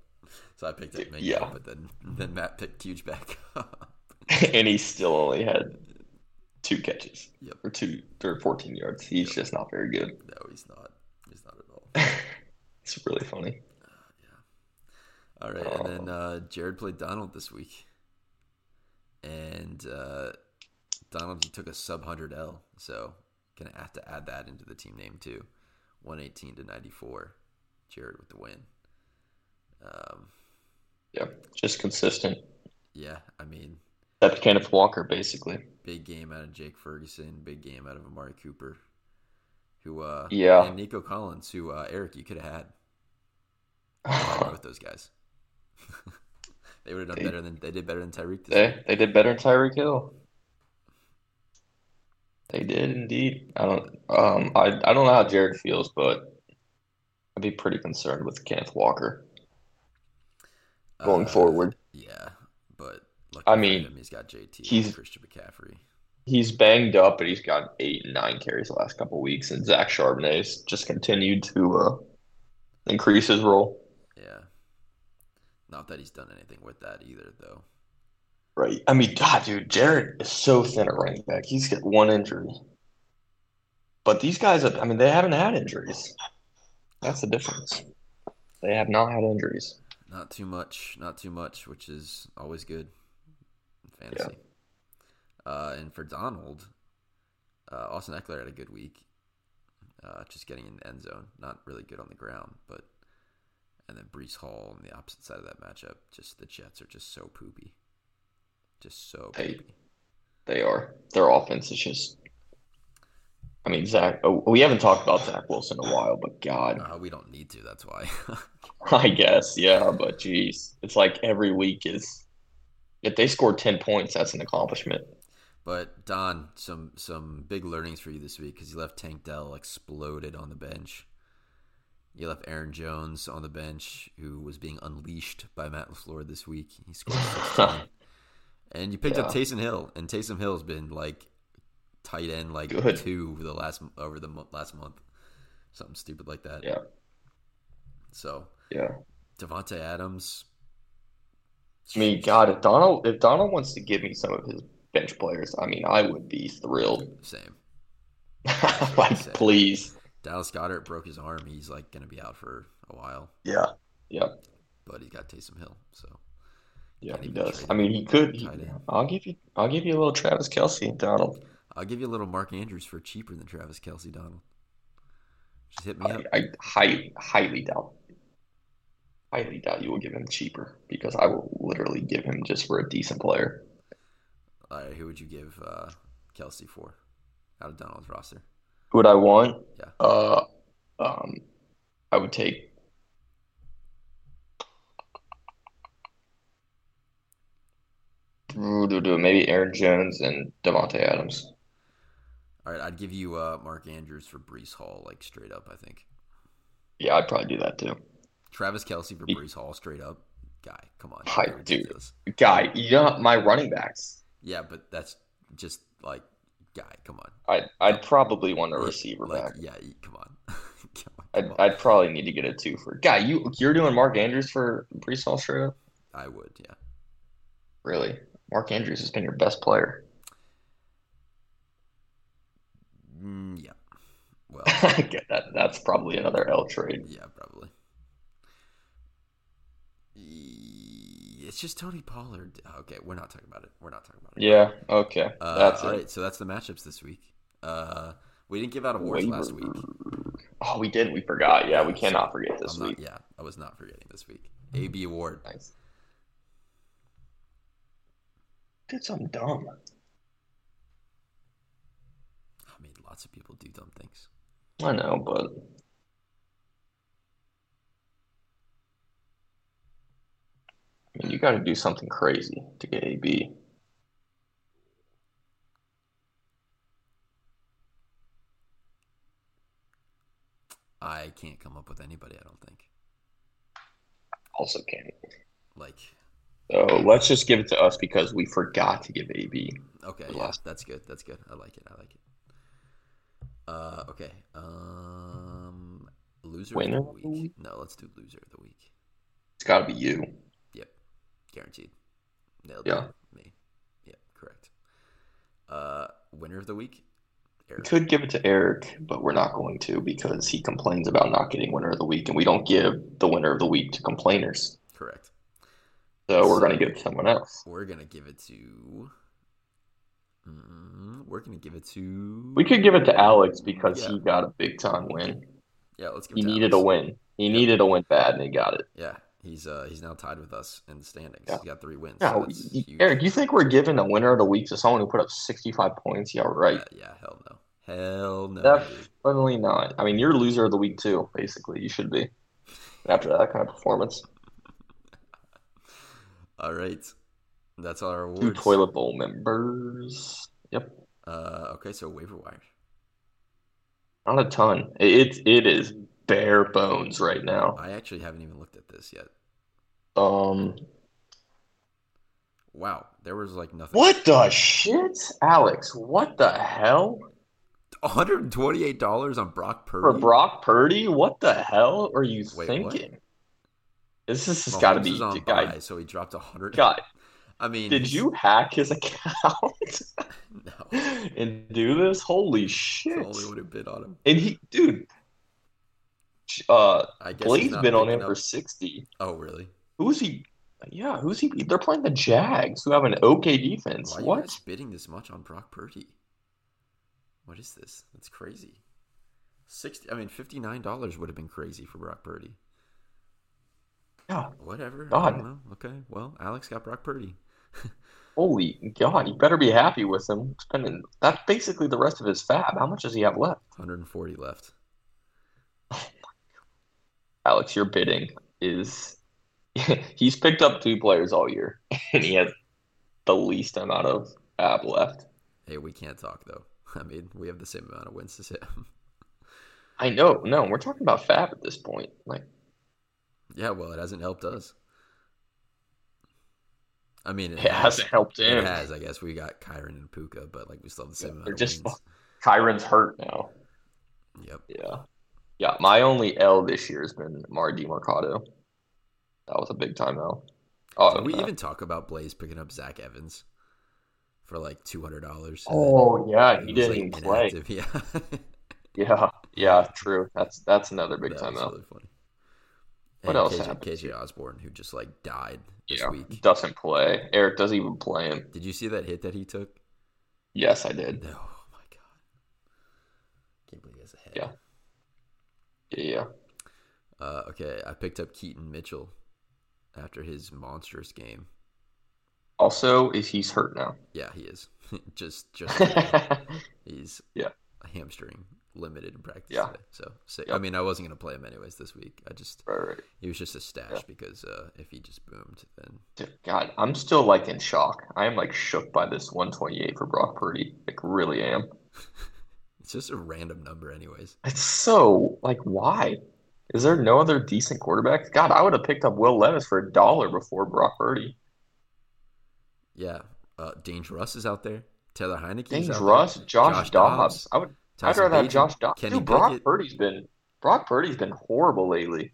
Speaker 1: So I picked up Mingo,
Speaker 2: Yeah.
Speaker 1: but then then Matt picked Huge back up.
Speaker 2: and he still only had two catches
Speaker 1: Yep.
Speaker 2: or two or 14 yards. He's
Speaker 1: Yep.
Speaker 2: just not very good.
Speaker 1: No, he's not. He's not at all.
Speaker 2: It's really funny. Yeah.
Speaker 1: All right, and then uh, Jared played Donald this week, and uh, Donald took a sub hundred L, so gonna have to add that into the team name too. One eighteen to ninety four. Jared with the win. Um,
Speaker 2: Yeah, just consistent.
Speaker 1: yeah, I mean,
Speaker 2: Except Kenneth Walker, basically.
Speaker 1: big game out of Jake Ferguson, big game out of Amari Cooper, who uh,
Speaker 2: Yeah.
Speaker 1: and Nico Collins, who uh, Eric you could have had. Both those guys. they would have done
Speaker 2: They-
Speaker 1: better than they did better than Tyreek
Speaker 2: They they did better than Tyreek Hill. They did indeed. I don't um I I don't know how Jared feels, but I'd be pretty concerned with Kenneth Walker going
Speaker 1: Uh,
Speaker 2: forward.
Speaker 1: Yeah, but
Speaker 2: I mean,
Speaker 1: him, he's got JT
Speaker 2: he's-
Speaker 1: Christian McCaffrey.
Speaker 2: He's banged up, but he's got eight and nine carries the last couple weeks, and Zach Charbonnet's just continued to uh, increase his role.
Speaker 1: Yeah, not that he's done anything with that either, though.
Speaker 2: Right. I mean, God, dude, Jared is so thin at running back. He's got one injury. But these guys, have, I mean, they haven't had injuries. That's the difference. They have not had injuries.
Speaker 1: Not too much, not too much, which is always good. in Fantasy. Uh, and for Donald, uh, Austin Ekeler had a good week. Uh, just getting in the end zone, not really good on the ground, but and then Breece Hall on the opposite side of that matchup. Just the Jets are just so poopy, just so
Speaker 2: Hey.
Speaker 1: poopy.
Speaker 2: They are. Their offense is just. I mean, Zach. Oh, we haven't talked about Zach Wilson in a while, but God,
Speaker 1: Uh, we don't need to. That's why.
Speaker 2: I guess, yeah. But geez, it's like every week is. If they score ten points, that's an accomplishment.
Speaker 1: But Don, some some big learnings for you this week because you left Tank Dell exploded on the bench. You left Aaron Jones on the bench, who was being unleashed by Matt LaFleur this week. He scored 16. And you picked up
Speaker 2: Yeah.
Speaker 1: Taysom Hill, and Taysom Hill's been like tight end like
Speaker 2: Good.
Speaker 1: two for the last over the mo- last month, something stupid like that.
Speaker 2: Yeah.
Speaker 1: So
Speaker 2: Yeah.
Speaker 1: Davante Adams.
Speaker 2: I mean, God, if Donald if Donald wants to give me some of his bench players, I mean, I would be thrilled.
Speaker 1: Same.
Speaker 2: Like,
Speaker 1: Same.
Speaker 2: please.
Speaker 1: Dallas Goedert broke his arm. He's like gonna be out for a while.
Speaker 2: Yeah. Yeah.
Speaker 1: but he got Taysom Hill. So
Speaker 2: Yeah, he does. I mean, he could. he- I'll give you. I'll give you a little Travis Kelce, Donald.
Speaker 1: I'll give you a little Mark Andrews for cheaper than Travis Kelce Donald. Just hit me
Speaker 2: I,
Speaker 1: up.
Speaker 2: I highly, highly doubt. Highly doubt you will give him cheaper because I will literally give him just for a decent player.
Speaker 1: All right, who would you give uh, Kelce for out of Donald's roster?
Speaker 2: Who would I want?
Speaker 1: Yeah.
Speaker 2: Uh, um, I would take. Ooh, do- do- Maybe Aaron Jones and Davante Adams.
Speaker 1: All right, I'd give you uh, Mark Andrews for Breece Hall, like straight up. I think
Speaker 2: Yeah, I'd probably do that too.
Speaker 1: Travis Kelce for
Speaker 2: He-
Speaker 1: Breece Hall, straight up. Guy, come on,
Speaker 2: Hi, dude. Guy, you know my running backs.
Speaker 1: Yeah, but that's just like guy. Come on,
Speaker 2: I'd I'd probably want a receiver
Speaker 1: like,
Speaker 2: back.
Speaker 1: Yeah, come on. come on,
Speaker 2: I'd
Speaker 1: come on.
Speaker 2: I'd probably need to get a two for guy. You you're doing Mark Andrews for Breece Hall straight up?
Speaker 1: I would, yeah.
Speaker 2: Really? Mark Andrews has been your best player.
Speaker 1: Mm, yeah. Well,
Speaker 2: I get that. That's probably another L trade.
Speaker 1: Yeah, probably. It's just Tony Pollard. Okay, we're not talking about it. We're not talking about it.
Speaker 2: Yeah. Okay.
Speaker 1: Uh,
Speaker 2: That's
Speaker 1: all
Speaker 2: it.
Speaker 1: right, so that's the matchups this week. Uh, we didn't give out awards last week.
Speaker 2: Oh, we did. We forgot. Yeah, we cannot forget this
Speaker 1: not,
Speaker 2: week.
Speaker 1: yeah, I was not forgetting this week. AB award.
Speaker 2: Nice. Did something dumb.
Speaker 1: I mean, lots of people do dumb things.
Speaker 2: I know, but I mean, you got to do something crazy to get AB.
Speaker 1: I can't come up with anybody. I don't think.
Speaker 2: Also, can't.
Speaker 1: Like,
Speaker 2: So let's just give it to us because we forgot to give AB.
Speaker 1: okay, yeah, that's good. That's good. I like it. I like it. Uh, okay. Um, loser
Speaker 2: Winner
Speaker 1: of the week. No, let's do loser of the week.
Speaker 2: It's got to be you.
Speaker 1: Yep, guaranteed. Nailed
Speaker 2: Yeah.
Speaker 1: it. Me. Yep, correct. Uh, winner of the week.
Speaker 2: We
Speaker 1: Eric.
Speaker 2: could give it to Eric, but we're not going to because he complains about not getting winner of the week, and we don't give the winner of the week to complainers.
Speaker 1: Correct.
Speaker 2: So we're going to give it to someone else.
Speaker 1: We're gonna give it to. Mm, we're gonna give it to.
Speaker 2: We could give it to Alex because
Speaker 1: Yeah.
Speaker 2: he got a big time win.
Speaker 1: Yeah, let's give
Speaker 2: He
Speaker 1: it to
Speaker 2: needed a win. He needed a win bad, and he got it.
Speaker 1: Yeah, he's uh he's now tied with us in the standings.
Speaker 2: Yeah.
Speaker 1: He's got three wins.
Speaker 2: No,
Speaker 1: so
Speaker 2: Eric, you think we're giving the winner of the week to someone who put up 65 points? Yeah, right.
Speaker 1: Yeah, yeah, hell no, hell no. dude.
Speaker 2: Definitely not. I mean, you're loser of the week too, basically. You should be after that kind of performance.
Speaker 1: All right, that's all our awards.
Speaker 2: Two toilet bowl members. Yep.
Speaker 1: Uh, okay, so waiver wire.
Speaker 2: Not a ton. It it is bare bones right now.
Speaker 1: I actually haven't even looked at this yet.
Speaker 2: Um,
Speaker 1: Wow, there was like nothing.
Speaker 2: what the shit, Alex? What the hell
Speaker 1: One hundred and twenty-eight dollars on Brock Purdy.
Speaker 2: for Brock Purdy? What the hell are you
Speaker 1: Wait,
Speaker 2: thinking? This is
Speaker 1: Mahomes
Speaker 2: got to be
Speaker 1: on
Speaker 2: guy.
Speaker 1: bye, so he dropped a hundred.
Speaker 2: God,
Speaker 1: I mean,
Speaker 2: did you hack his account
Speaker 1: No,
Speaker 2: and do this? Holy shit!
Speaker 1: only would have bid on him.
Speaker 2: And he, dude, uh,
Speaker 1: I guess he's
Speaker 2: Blade's been on him for sixty.
Speaker 1: Oh, really?
Speaker 2: Who's he? Yeah, who's he? They're playing the Jags, who have an okay defense.
Speaker 1: Why are you
Speaker 2: What?
Speaker 1: bidding this much on Brock Purdy? What is this? That's crazy. Sixty. I mean, fifty-nine dollars would have been crazy for Brock Purdy.
Speaker 2: Yeah.
Speaker 1: Whatever.
Speaker 2: God.
Speaker 1: Okay. Well, Alex got Brock Purdy.
Speaker 2: Holy God, you better be happy with him. Spending that's basically the rest of his fab. How much does he have left?
Speaker 1: 140 left.
Speaker 2: Alex, your bidding is he's picked up two players all year, and he has the least amount of ab left.
Speaker 1: Hey, we can't talk though. I mean, we have the same amount of wins as him.
Speaker 2: I know, no, we're talking about fab at this point. Like,
Speaker 1: yeah. Well, it hasn't helped us. I mean, it,
Speaker 2: it hasn't helped him.
Speaker 1: It has. I guess we got Kyren and Puka, but like we still have the same amount
Speaker 2: They're just
Speaker 1: wins.
Speaker 2: Kyren's hurt now.
Speaker 1: Yep.
Speaker 2: Yeah. Yeah, my only L this year has been Mardi Mercado. That was a big time L. Oh,
Speaker 1: Did we
Speaker 2: no.
Speaker 1: even talk about Blaze picking up Zach Evans for like two hundred dollars?
Speaker 2: Oh yeah, he didn't even play.
Speaker 1: Yeah,
Speaker 2: Yeah, yeah, true. That's that's another big
Speaker 1: that
Speaker 2: time L.
Speaker 1: really funny.
Speaker 2: What
Speaker 1: And
Speaker 2: else
Speaker 1: KJ,
Speaker 2: happened?
Speaker 1: KJ Osborn, who just like died this
Speaker 2: Yeah,
Speaker 1: week.
Speaker 2: doesn't play. Eric doesn't even play him.
Speaker 1: Did you see that hit that he took?
Speaker 2: Yes, I did.
Speaker 1: No, oh my god, can't believe he has a head.
Speaker 2: Yeah. Yeah,
Speaker 1: Uh, okay, I picked up Keaton Mitchell after his monstrous game.
Speaker 2: Also, is he's hurt now?
Speaker 1: Yeah, he is. just, just he's
Speaker 2: Yeah.
Speaker 1: a hamstring limited in practice
Speaker 2: Yeah.
Speaker 1: today. So sick.
Speaker 2: Yep.
Speaker 1: I mean, I wasn't gonna play him anyways this week. I just
Speaker 2: right.
Speaker 1: he was just a stash
Speaker 2: Yeah.
Speaker 1: because uh, if he just boomed, then
Speaker 2: Dude, God, I'm still like in shock. I am like shook by this 128 for Brock Purdy. Like, really am.
Speaker 1: it's just a random number, anyways.
Speaker 2: It's so like, why? Is there no other decent quarterback? God, I would have picked up Will Levis for a dollar before Brock Purdy.
Speaker 1: Yeah, uh, Dange Russ is out there. Taylor Heinicke.
Speaker 2: Russ,
Speaker 1: there.
Speaker 2: Josh, Dobbs. I would. I'd
Speaker 1: Tyson
Speaker 2: rather have Josh Dobbs. Dude, Brock
Speaker 1: Pickett.
Speaker 2: Purdy's been Brock Purdy's been horrible lately.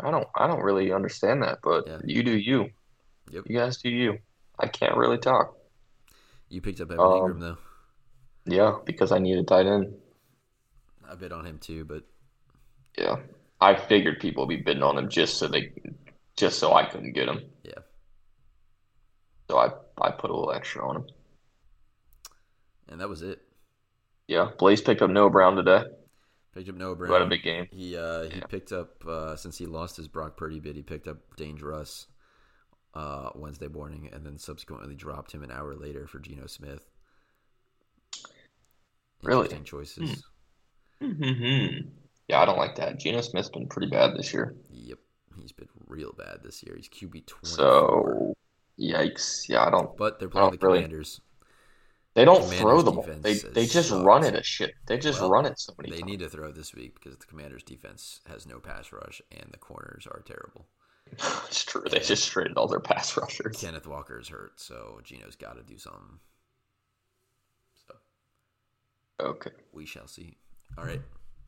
Speaker 2: I don't I don't really understand that, but
Speaker 1: Yeah.
Speaker 2: you do you.
Speaker 1: Yep.
Speaker 2: You guys do you. I can't really talk.
Speaker 1: You picked up Evan
Speaker 2: Um,
Speaker 1: Engram though.
Speaker 2: Yeah, because I need a tight end.
Speaker 1: I bid on him too, but
Speaker 2: Yeah. I figured people would be bidding on him just so they just so I couldn't get him.
Speaker 1: yeah.
Speaker 2: So I I put a little extra on him.
Speaker 1: And that was it.
Speaker 2: Yeah. Blaze picked up Noah Brown today.
Speaker 1: Picked up Noah
Speaker 2: Brown. What a big game.
Speaker 1: He uh, he
Speaker 2: Yeah.
Speaker 1: picked up uh, since he lost his Brock Purdy bid. He picked up Dange Russ uh, Wednesday morning, and then subsequently dropped him an hour later for Geno Smith.
Speaker 2: Really?
Speaker 1: Interesting choices.
Speaker 2: Mm-hmm. Yeah, I don't like that. Geno Smith's been pretty bad this year.
Speaker 1: Yep, he's been real bad this year. He's QB twenty.
Speaker 2: So yikes. Yeah, I don't
Speaker 1: but they're playing
Speaker 2: don't
Speaker 1: the
Speaker 2: really-
Speaker 1: Commanders.
Speaker 2: They don't throw the ball. They they just
Speaker 1: sucked.
Speaker 2: run it a shit. They just
Speaker 1: Well,
Speaker 2: run it so many
Speaker 1: They
Speaker 2: times.
Speaker 1: need to throw this week because the Commanders' defense has no pass rush, and the corners are terrible.
Speaker 2: it's true. They just traded all their pass rushers.
Speaker 1: Kenneth Walker is hurt, so Geno's got to do something. So
Speaker 2: Okay.
Speaker 1: we shall see. All right,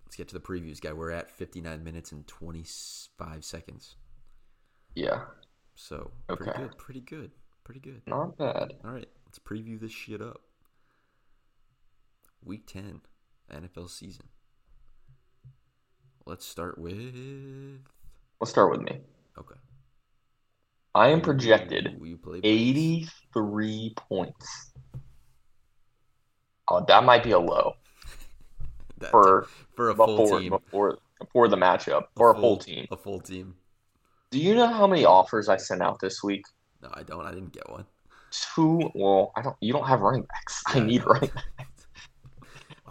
Speaker 1: let's get to the previews, guy. We're at 59 minutes and 25 seconds.
Speaker 2: Yeah.
Speaker 1: So pretty
Speaker 2: Okay.
Speaker 1: good, pretty good, pretty good.
Speaker 2: Not bad.
Speaker 1: All right, let's preview this shit up. Week 10, NFL season. Let's start with.
Speaker 2: Let's start with me.
Speaker 1: Okay.
Speaker 2: I am projected
Speaker 1: Will you play Blaze?
Speaker 2: 83 points. Oh, that might be a low for
Speaker 1: for a full
Speaker 2: before
Speaker 1: team.
Speaker 2: before before the matchup for a full team.
Speaker 1: A full team.
Speaker 2: Do you know how many offers I sent out this week?
Speaker 1: No, I don't. I didn't get one.
Speaker 2: Two. Well, I don't. You don't have running backs. I
Speaker 1: Yeah, I
Speaker 2: need
Speaker 1: know.
Speaker 2: running. backs.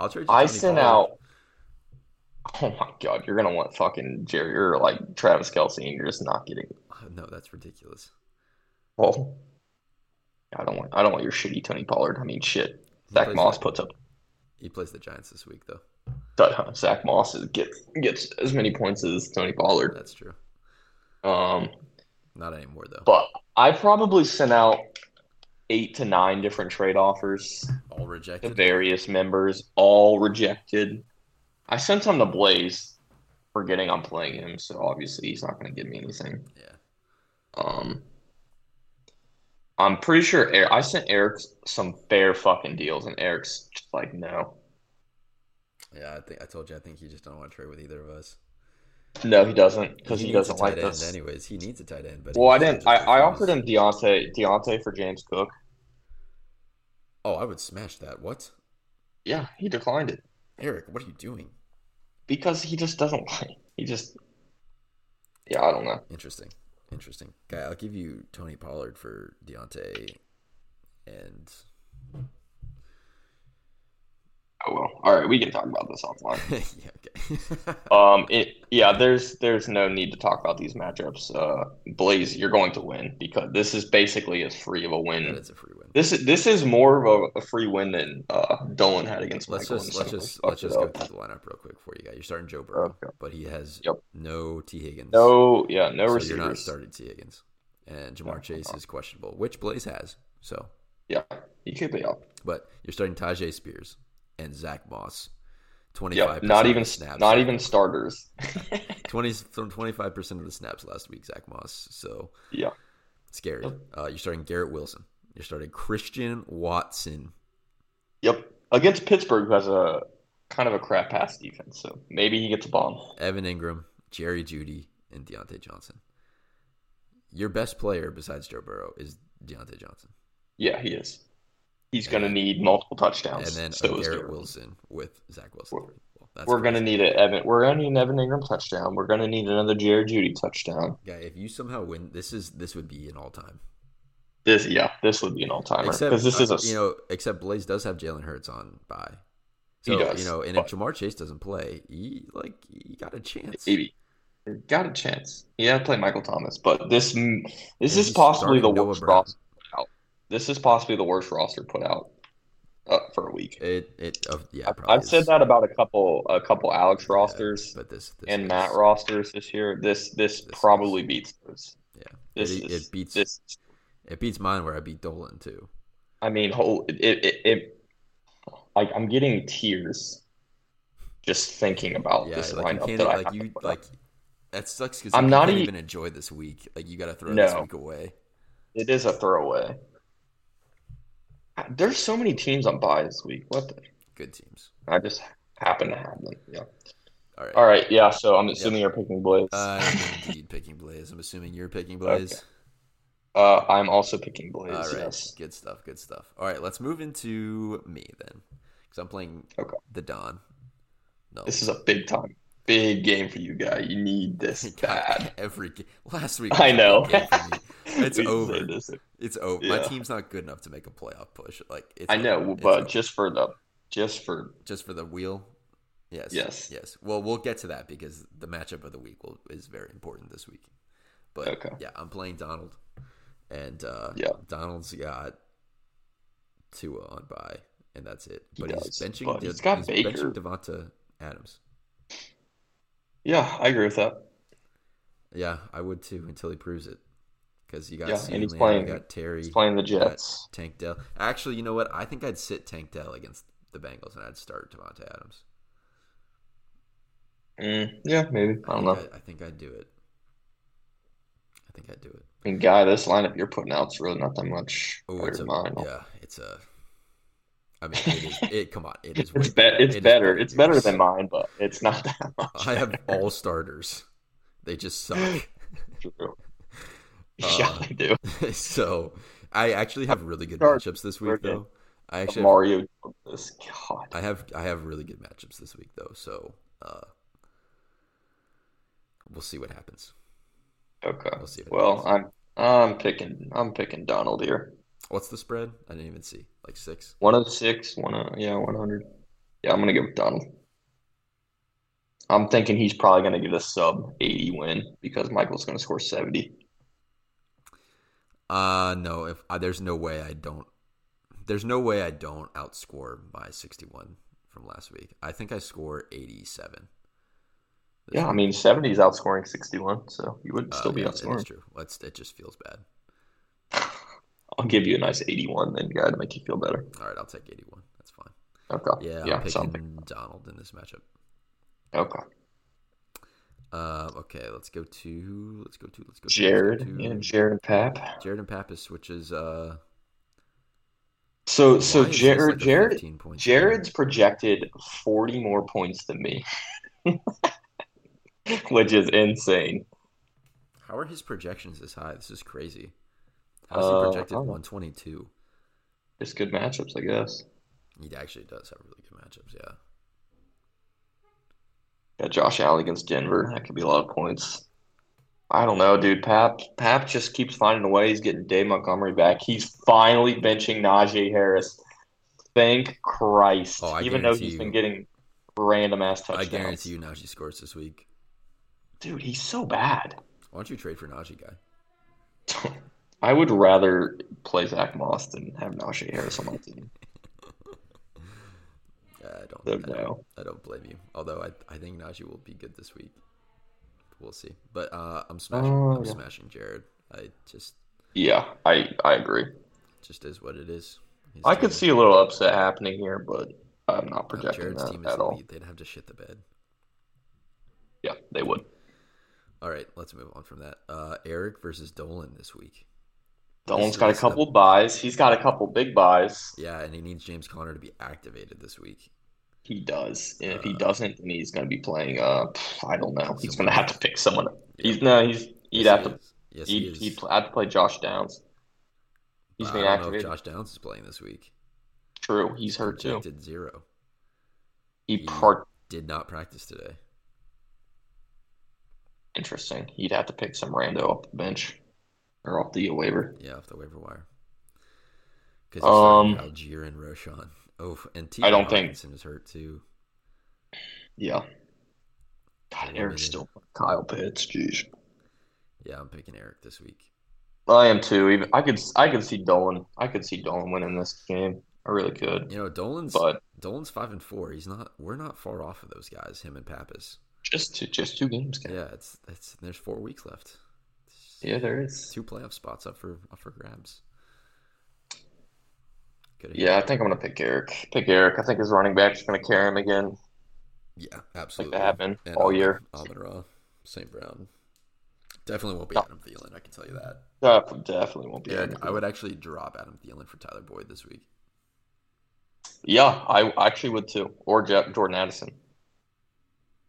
Speaker 1: I'll trade
Speaker 2: I sent out. Oh my god, you're gonna want fucking Jerry or like Travis Kelce, and you're just not getting.
Speaker 1: no, that's ridiculous.
Speaker 2: Well, I don't want I don't want your shitty Tony Pollard. I mean, shit.
Speaker 1: He
Speaker 2: Zach Moss
Speaker 1: the-
Speaker 2: puts up.
Speaker 1: He plays the Giants this week, though.
Speaker 2: Zach Moss is- gets gets as many points as Tony Pollard.
Speaker 1: That's true.
Speaker 2: Um,
Speaker 1: Not anymore, though.
Speaker 2: but I probably sent out eight to nine different trade offers
Speaker 1: All
Speaker 2: to
Speaker 1: rejected.
Speaker 2: various members, all rejected. I sent some to Blaze, forgetting I'm playing him, so obviously he's not going to give me anything.
Speaker 1: Yeah.
Speaker 2: Um, I'm pretty sure Eric, I sent Eric some fair fucking deals, and Eric's just like, no,
Speaker 1: Yeah, I think I told you. I think he just don't want to trade with either of us
Speaker 2: no, he doesn't because he,
Speaker 1: a
Speaker 2: doesn't like this.
Speaker 1: Anyways, he needs a tight end. But
Speaker 2: Well, I didn't. I, I offered him Diontae Diontae for James Cook.
Speaker 1: Oh, I would smash that. What,
Speaker 2: Yeah, he declined it
Speaker 1: Eric? What are you doing?
Speaker 2: because he just doesn't like. He just. Yeah, I don't know.
Speaker 1: Interesting. Interesting. Guy, I'll give you Tony Pollard for Diontae, and
Speaker 2: Oh well. All right, we can talk about this offline.
Speaker 1: yeah, okay.
Speaker 2: Um, it yeah. There's there's no need to talk about these matchups. Uh, Blaze, you're going to win because this is basically as free of a win.
Speaker 1: is a free win.
Speaker 2: This is this is more of a, a free win than uh Dolan had against
Speaker 1: Let's
Speaker 2: Michael.
Speaker 1: just let's just let's just go
Speaker 2: up.
Speaker 1: through the lineup real quick for you guys. You're starting Joe Burrow,
Speaker 2: Okay.
Speaker 1: but he has
Speaker 2: Yep.
Speaker 1: no Tee Higgins.
Speaker 2: No, yeah, no
Speaker 1: so
Speaker 2: receivers.
Speaker 1: you're not starting Tee Higgins, and Ja'Marr
Speaker 2: No,
Speaker 1: Chase
Speaker 2: I'm
Speaker 1: is questionable, which Blaze has. So,
Speaker 2: Yeah, he could be up.
Speaker 1: but you're starting Tyjae Spears and Zach Moss. Twenty
Speaker 2: Yeah,
Speaker 1: five.
Speaker 2: not even
Speaker 1: snaps.
Speaker 2: not even starters.
Speaker 1: 20 from 25% of the snaps last week, Zach Moss. So
Speaker 2: yeah,
Speaker 1: scary.
Speaker 2: Yep.
Speaker 1: Uh, you're starting Garrett Wilson. You're starting Christian Watson.
Speaker 2: yep. Against Pittsburgh, who has a kind of a crap pass defense, so maybe he gets a bomb.
Speaker 1: Evan Engram, Jerry Jeudy, and Diontae Johnson. Your best player besides Joe Burrow is Diontae Johnson.
Speaker 2: Yeah, he is. He's going to need multiple touchdowns.
Speaker 1: And then
Speaker 2: so
Speaker 1: Garrett. Wilson with Zach Wilson.
Speaker 2: We're-
Speaker 1: Well,
Speaker 2: We're going to need an Evan. We're going to need an Evan Engram touchdown. We're going to need another Jared Jeudy touchdown.
Speaker 1: Guy, if you somehow win, this is this would be an all time.
Speaker 2: This, yeah, this would be an all timer
Speaker 1: Except
Speaker 2: because this is
Speaker 1: uh,
Speaker 2: a
Speaker 1: you know, except Blaze does have Jalen Hurts on bye.
Speaker 2: He does,
Speaker 1: you know, and if Ja'Marr Chase doesn't play, he like he got a chance.
Speaker 2: maybe got a chance. Yeah, play Michael Thomas, but this this
Speaker 1: And
Speaker 2: is possibly the worst
Speaker 1: Brown.
Speaker 2: roster put out. This is possibly the worst roster put out uh, for a week.
Speaker 1: It it uh, yeah.
Speaker 2: I've,
Speaker 1: probably
Speaker 2: I've said that about a couple a couple Alex
Speaker 1: Yeah,
Speaker 2: rosters
Speaker 1: but this, this
Speaker 2: and
Speaker 1: is-
Speaker 2: Matt rosters this year. This this,
Speaker 1: This
Speaker 2: probably
Speaker 1: is-
Speaker 2: beats those.
Speaker 1: Yeah,
Speaker 2: This
Speaker 1: it,
Speaker 2: is
Speaker 1: it beats
Speaker 2: this.
Speaker 1: it beats mine where I beat Dolan too.
Speaker 2: I mean, whole it it, it like I'm getting tears just thinking about
Speaker 1: Yeah,
Speaker 2: this
Speaker 1: like
Speaker 2: lineup
Speaker 1: can't
Speaker 2: that I
Speaker 1: like
Speaker 2: have
Speaker 1: you like that sucks because
Speaker 2: I'm
Speaker 1: you
Speaker 2: not
Speaker 1: even enjoy this week. Like you got to throw this week away.
Speaker 2: It is a throwaway. There's so many teams on bye this week. What the?
Speaker 1: Good teams.
Speaker 2: I just happen to have them. Yeah.
Speaker 1: All right.
Speaker 2: All right. Yeah. So I'm assuming you're picking Blaze.
Speaker 1: I'm indeed picking Blaze. I'm assuming you're picking Blaze.
Speaker 2: Uh, I'm also picking Blaze.
Speaker 1: All right.
Speaker 2: Yes.
Speaker 1: Good stuff. Good stuff. All right. Let's move into me then, because I'm playing
Speaker 2: Okay.
Speaker 1: the Don. No.
Speaker 2: This is a big time, big game for you, guy. You need this bad.
Speaker 1: Every game. Last week.
Speaker 2: I know.
Speaker 1: Big game for me. It's over. It's over. My team's not good enough to make a playoff push. Like it's
Speaker 2: I know,
Speaker 1: over. It's
Speaker 2: but
Speaker 1: over.
Speaker 2: just for the, just for
Speaker 1: just for the wheel. Yes.
Speaker 2: Yes.
Speaker 1: Yes. Well, we'll get to that because the matchup of the week will, is very important this week. But
Speaker 2: Okay.
Speaker 1: yeah, I'm playing Donald, and uh,
Speaker 2: Yeah.
Speaker 1: Donald's got two on bye, and that's it.
Speaker 2: He
Speaker 1: But he's
Speaker 2: does,
Speaker 1: benching.
Speaker 2: but
Speaker 1: De-
Speaker 2: he's got
Speaker 1: benching
Speaker 2: Baker.
Speaker 1: Davante Adams.
Speaker 2: yeah, I agree with that.
Speaker 1: Yeah, I would too until he proves it. Because you got
Speaker 2: Yeah, and he's playing-
Speaker 1: you got Terry,
Speaker 2: He's playing the Jets.
Speaker 1: Tank Dell. Actually, you know what? I think I'd sit Tank Dell against the Bengals, and I'd start Davante Adams.
Speaker 2: Mm, yeah, maybe. I don't know.
Speaker 1: I, I think I'd do it. I think I'd do it.
Speaker 2: I mean, guy, this lineup you're putting out's really not that much
Speaker 1: Oh,
Speaker 2: better
Speaker 1: it's a
Speaker 2: mine.
Speaker 1: yeah. It's a. I mean, it is. It come on. It is.
Speaker 2: It's be- it's
Speaker 1: It is
Speaker 2: better. It's better than mine, but it's not that much.
Speaker 1: I have all starters. They just suck.
Speaker 2: True.
Speaker 1: Uh,
Speaker 2: yeah, I do.
Speaker 1: so I actually have really good
Speaker 2: Start
Speaker 1: matchups this week, though. I actually have,
Speaker 2: Mario, this God.
Speaker 1: I have I have really good matchups this week, though. So uh, we'll see what happens.
Speaker 2: Okay.
Speaker 1: We'll see. If
Speaker 2: Well,
Speaker 1: happens.
Speaker 2: I'm I'm picking I'm picking Donald here.
Speaker 1: what's the spread? I didn't even see. Like six.
Speaker 2: One of six, one of yeah, one hundred. Yeah, I'm gonna go with Donald. I'm thinking he's probably gonna get a sub eighty win because Michael's gonna score seventy.
Speaker 1: Uh no, if uh, there's no way I don't there's no way I don't outscore my 61 from last week. I think I score 87. this
Speaker 2: Yeah, I mean, 70 is outscoring 61, so you would
Speaker 1: Uh,
Speaker 2: still be
Speaker 1: yeah,
Speaker 2: outscoring.
Speaker 1: true. Let's, it just feels bad.
Speaker 2: I'll give you a nice 81 then, guy, to make you feel better.
Speaker 1: All right, I'll take 81. That's fine.
Speaker 2: Okay.
Speaker 1: Yeah,
Speaker 2: Yeah,
Speaker 1: I'm picking Donald in this matchup.
Speaker 2: Okay.
Speaker 1: Uh, okay, let's go to let's go to let's go to
Speaker 2: Jared
Speaker 1: let's go to,
Speaker 2: and Jared and Pap.
Speaker 1: Jared and Pappas, which is uh
Speaker 2: So so
Speaker 1: why is this
Speaker 2: Jared
Speaker 1: like
Speaker 2: Jared
Speaker 1: 15 point
Speaker 2: Jared's projected 40 more points than me. Which is insane.
Speaker 1: How are his projections this high? This is crazy. How's
Speaker 2: Uh,
Speaker 1: he projected
Speaker 2: don't
Speaker 1: 122?
Speaker 2: Just good matchups, I guess.
Speaker 1: He actually does have really good matchups. Yeah.
Speaker 2: Got Josh Allen against Denver. That could be a lot of points. I don't know, dude. Pap Pap just keeps finding a way. He's getting Dave Montgomery back. He's finally benching Najee Harris. Thank Christ.
Speaker 1: Oh,
Speaker 2: Even though he's
Speaker 1: you-
Speaker 2: been getting random ass touchdowns.
Speaker 1: I guarantee you Najee scores this week.
Speaker 2: Dude, he's so bad.
Speaker 1: Why don't you trade for Najee guy?
Speaker 2: I would rather play Zach Moss than have Najee Harris on my team.
Speaker 1: Yeah, I don't,
Speaker 2: So,
Speaker 1: I don't
Speaker 2: no.
Speaker 1: I don't blame you. Although I I think Najee will be good this week. We'll see. But uh I'm smashing
Speaker 2: Oh,
Speaker 1: I'm
Speaker 2: yeah.
Speaker 1: smashing Jared. I just
Speaker 2: Yeah, I I agree.
Speaker 1: just is what it is.
Speaker 2: I could see a little upset happening here, but I'm not
Speaker 1: no,
Speaker 2: projecting
Speaker 1: Jared's
Speaker 2: that
Speaker 1: team is
Speaker 2: at all.
Speaker 1: They'd have to shit the bed.
Speaker 2: Yeah, they would.
Speaker 1: All right, let's move on from that. Uh, Eric versus Dolan this week.
Speaker 2: Dolan's
Speaker 1: This
Speaker 2: got a
Speaker 1: the-
Speaker 2: couple byes. He's got a couple big byes.
Speaker 1: Yeah, and he needs James Conner to be activated this week.
Speaker 2: He does, and if he
Speaker 1: Uh,
Speaker 2: doesn't, then he's going to be playing. Uh, I don't know. He's going to have to pick someone.
Speaker 1: Yeah.
Speaker 2: He's no. He's he'd
Speaker 1: Yes,
Speaker 2: have
Speaker 1: he
Speaker 2: to.
Speaker 1: Yes, he
Speaker 2: He'd,
Speaker 1: is.
Speaker 2: he'd have to play Josh Downs. He's being
Speaker 1: I don't know if
Speaker 2: activated.
Speaker 1: Josh Downs is playing this week.
Speaker 2: True, he's hurt too.
Speaker 1: Projected zero.
Speaker 2: He
Speaker 1: He-
Speaker 2: part
Speaker 1: Did not practice today.
Speaker 2: interesting. He'd have to pick some rando off the bench or off the waiver.
Speaker 1: Yeah, off the waiver wire. Because
Speaker 2: Um,
Speaker 1: Allgeier and Roshan. Oh, and T.
Speaker 2: I don't think-
Speaker 1: Hockenson is hurt too.
Speaker 2: Yeah. God, Eric's still Kyle Pitts. Jeez.
Speaker 1: Yeah, I'm picking Eric this week.
Speaker 2: I am too. Even I could I could see Dolan. I could see Dolan winning this game. I really could.
Speaker 1: You know, Dolan's
Speaker 2: But
Speaker 1: Dolan's five and four. He's not. We're not far off of those guys. Him and Pappas.
Speaker 2: just two, just two games. guys.
Speaker 1: Yeah, it's it's. There's four weeks left.
Speaker 2: Yeah, there is.
Speaker 1: Two playoff spots up for up for grabs.
Speaker 2: Yeah, I think I'm gonna pick Eric. Pick Eric. I think his running back back's gonna carry him again.
Speaker 1: Yeah,
Speaker 2: Like
Speaker 1: absolutely.
Speaker 2: that happened
Speaker 1: And
Speaker 2: all year.
Speaker 1: Amon Ra, St. Brown. Definitely won't be. Adam Thielen. I can tell you that.
Speaker 2: Def- Definitely won't be.
Speaker 1: Yeah. I would actually drop Adam Thielen for Tyler Boyd this week.
Speaker 2: Yeah, I actually would too. Or Jordan Addison.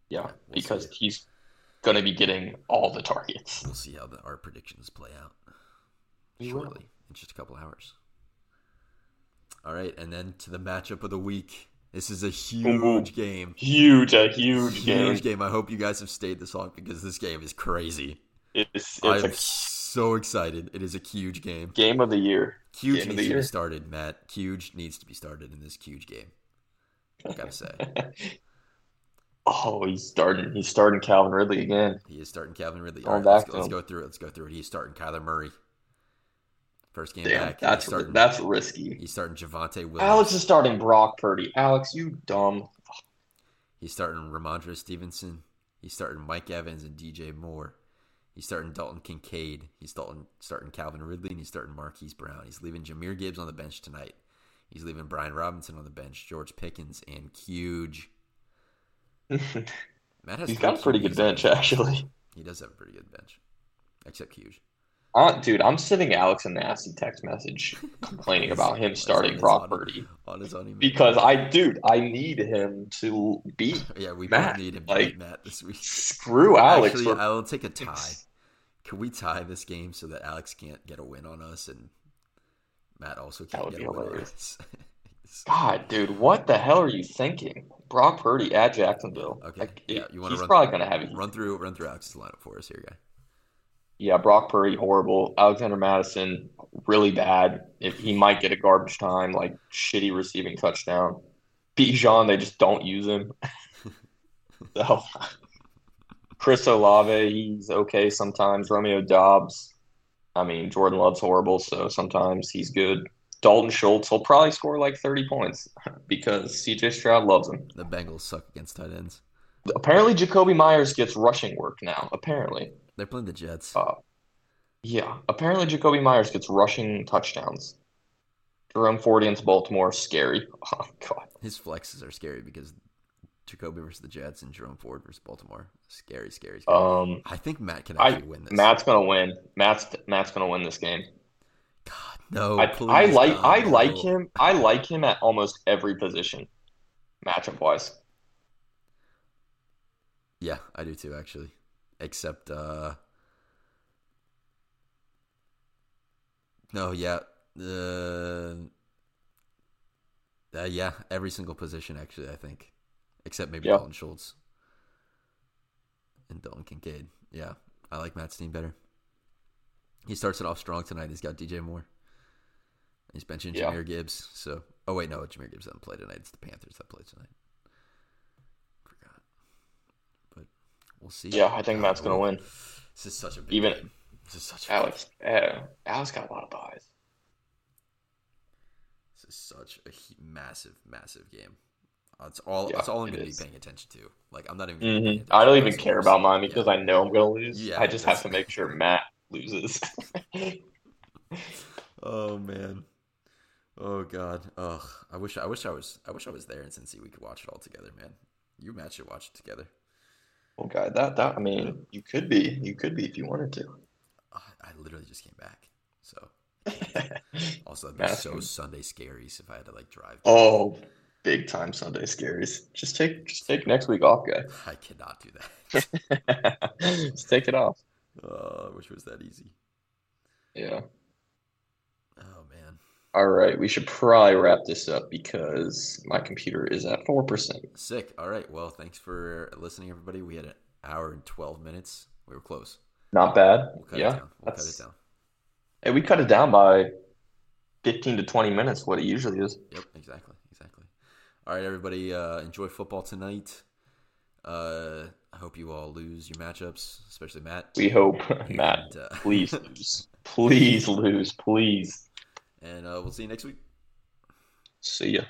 Speaker 2: Yeah,
Speaker 1: Yeah, we'll
Speaker 2: because
Speaker 1: see.
Speaker 2: he's gonna be getting all the targets.
Speaker 1: We'll see how the, our predictions play out
Speaker 2: We will.
Speaker 1: shortly in just a couple hours. All right, and then to the matchup of the week. This is a huge game.
Speaker 2: Huge, a huge game.
Speaker 1: Huge game. I hope you guys have stayed this long because this game is crazy.
Speaker 2: It's
Speaker 1: I'm
Speaker 2: a
Speaker 1: so excited. It is a huge game.
Speaker 2: game of the year.
Speaker 1: Huge
Speaker 2: Game of
Speaker 1: needs
Speaker 2: the
Speaker 1: to
Speaker 2: year.
Speaker 1: be started, Matt. Huge needs to be started in this huge game. I gotta say,
Speaker 2: Oh, he's starting. He's starting Calvin Ridley again.
Speaker 1: he is starting Calvin Ridley. All right, let's, go, let's go through it. Let's go through it. He's starting Kyler Murray. First game
Speaker 2: Damn,
Speaker 1: back.
Speaker 2: that's
Speaker 1: starting,
Speaker 2: that's risky.
Speaker 1: he's starting Javonte Williams.
Speaker 2: Alex is starting Brock Purdy. Alex, you dumb.
Speaker 1: He's starting Rhamondre Stevenson. He's starting Mike Evans and DJ Moore. He's starting Dalton Kincaid. He's starting, starting Calvin Ridley, and he's starting Marquise Brown. He's leaving Jahmyr Gibbs on the bench tonight. He's leaving Brian Robinson on the bench, George Pickens, and Huge. Matt has
Speaker 2: He's got a pretty good
Speaker 1: on
Speaker 2: bench, actually.
Speaker 1: He does have a pretty good bench, except Huge.
Speaker 2: Uh, dude, I'm sending Alex a nasty text message complaining about him starting Brock
Speaker 1: on-
Speaker 2: Purdy
Speaker 1: on his own
Speaker 2: because I, dude, I need him to beat.
Speaker 1: yeah, we
Speaker 2: Matt,
Speaker 1: need him to
Speaker 2: like,
Speaker 1: beat Matt this week.
Speaker 2: Screw Alex.
Speaker 1: Actually,
Speaker 2: for-
Speaker 1: I'll take a tie. Can we tie this game so that Alex can't get a win on us and Matt also can't get a win on us?
Speaker 2: God, dude, what the hell are you thinking? Brock Purdy at Jacksonville.
Speaker 1: Okay,
Speaker 2: Like,
Speaker 1: yeah, you wanna
Speaker 2: he's
Speaker 1: run-
Speaker 2: probably gonna have it.
Speaker 1: run through run through Alex's lineup for us here, guy.
Speaker 2: Yeah, Brock Purdy horrible. Alexander Mattison really bad. If he might get a garbage time, like shitty receiving touchdown. Bijan, they just don't use him. so Chris Olave, he's okay sometimes. Romeo Doubs, I mean, Jordan Love's horrible, so sometimes he's good. Dalton Schultz will probably score like 30 points because CJ Stroud loves him.
Speaker 1: The Bengals suck against tight ends.
Speaker 2: Apparently, Jakobi Meyers gets rushing work now. Apparently.
Speaker 1: They're playing the Jets.
Speaker 2: Uh, yeah, apparently Jakobi Meyers gets rushing touchdowns. Jerome Ford against Baltimore, scary. Oh god.
Speaker 1: His flexes are scary because Jakobi versus the Jets and Jerome Ford versus Baltimore. Scary, scary, scary.
Speaker 2: Um,
Speaker 1: I think Matt can
Speaker 2: I
Speaker 1: actually win this.
Speaker 2: Matt's gonna win. Matt's Matt's gonna win this game.
Speaker 1: God, no.
Speaker 2: I,
Speaker 1: please,
Speaker 2: I like
Speaker 1: God,
Speaker 2: I
Speaker 1: no.
Speaker 2: like him. I like him at almost every position, matchup wise.
Speaker 1: Yeah, I do too, actually. Except, uh, no, yeah, uh, uh, yeah, every single position, actually. I think, except maybe
Speaker 2: Yeah.
Speaker 1: Dalton Schultz and Dalton Kincaid. Yeah, I like Matt's team better. He starts it off strong tonight. He's got DJ Moore. He's benching
Speaker 2: Yeah.
Speaker 1: Jahmyr Gibbs. So, oh wait, no, Jahmyr Gibbs doesn't play tonight. It's the Panthers that play tonight. Forgot, but we'll see.
Speaker 2: Yeah, I think Matt's gonna win.
Speaker 1: This is such a big
Speaker 2: Even-
Speaker 1: game. This is such a
Speaker 2: Alex, uh, Alex got a lot of byes.
Speaker 1: This is such a massive, massive game. That's all.
Speaker 2: Yeah,
Speaker 1: that's all I'm going to be paying attention to. Like I'm not even. Gonna be paying
Speaker 2: hmm I don't even care about mine because
Speaker 1: Yeah.
Speaker 2: I know I'm gonna lose.
Speaker 1: Yeah,
Speaker 2: I just have to make sure Matt loses.
Speaker 1: Oh man. Oh god. Ugh. I wish. I wish I was. I wish I was there in Cincy. We could watch it all together, man. You and Matt should watch it together.
Speaker 2: Oh, well, guy, that that I mean, you could be, you could be if you wanted to.
Speaker 1: Ugh, I literally just came back. So also that'd be
Speaker 2: Matt's
Speaker 1: so
Speaker 2: gonna-
Speaker 1: Sunday scaries if I had to like drive.
Speaker 2: oh, big time Sunday scaries. Just take, just take next week off, guy.
Speaker 1: I cannot do that.
Speaker 2: just take it off.
Speaker 1: Oh, I wish was that easy.
Speaker 2: Yeah.
Speaker 1: Oh man.
Speaker 2: All right, we should probably wrap this up because my computer is at four percent.
Speaker 1: Sick. All right. Well, thanks for listening, everybody. We had an hour and twelve minutes. We were close.
Speaker 2: Not bad.
Speaker 1: We'll cut
Speaker 2: yeah,
Speaker 1: it down. We'll cut it down.
Speaker 2: Hey, we cut it down by fifteen to twenty minutes, what it usually is.
Speaker 1: Yep. Exactly. Exactly. All right, everybody. Uh, enjoy football tonight. Uh, I hope you all lose your matchups, especially Matt.
Speaker 2: We hope, Matt.
Speaker 1: Uh,
Speaker 2: Please lose. Please lose. Please.
Speaker 1: and uh, we'll see you next week.
Speaker 2: See ya.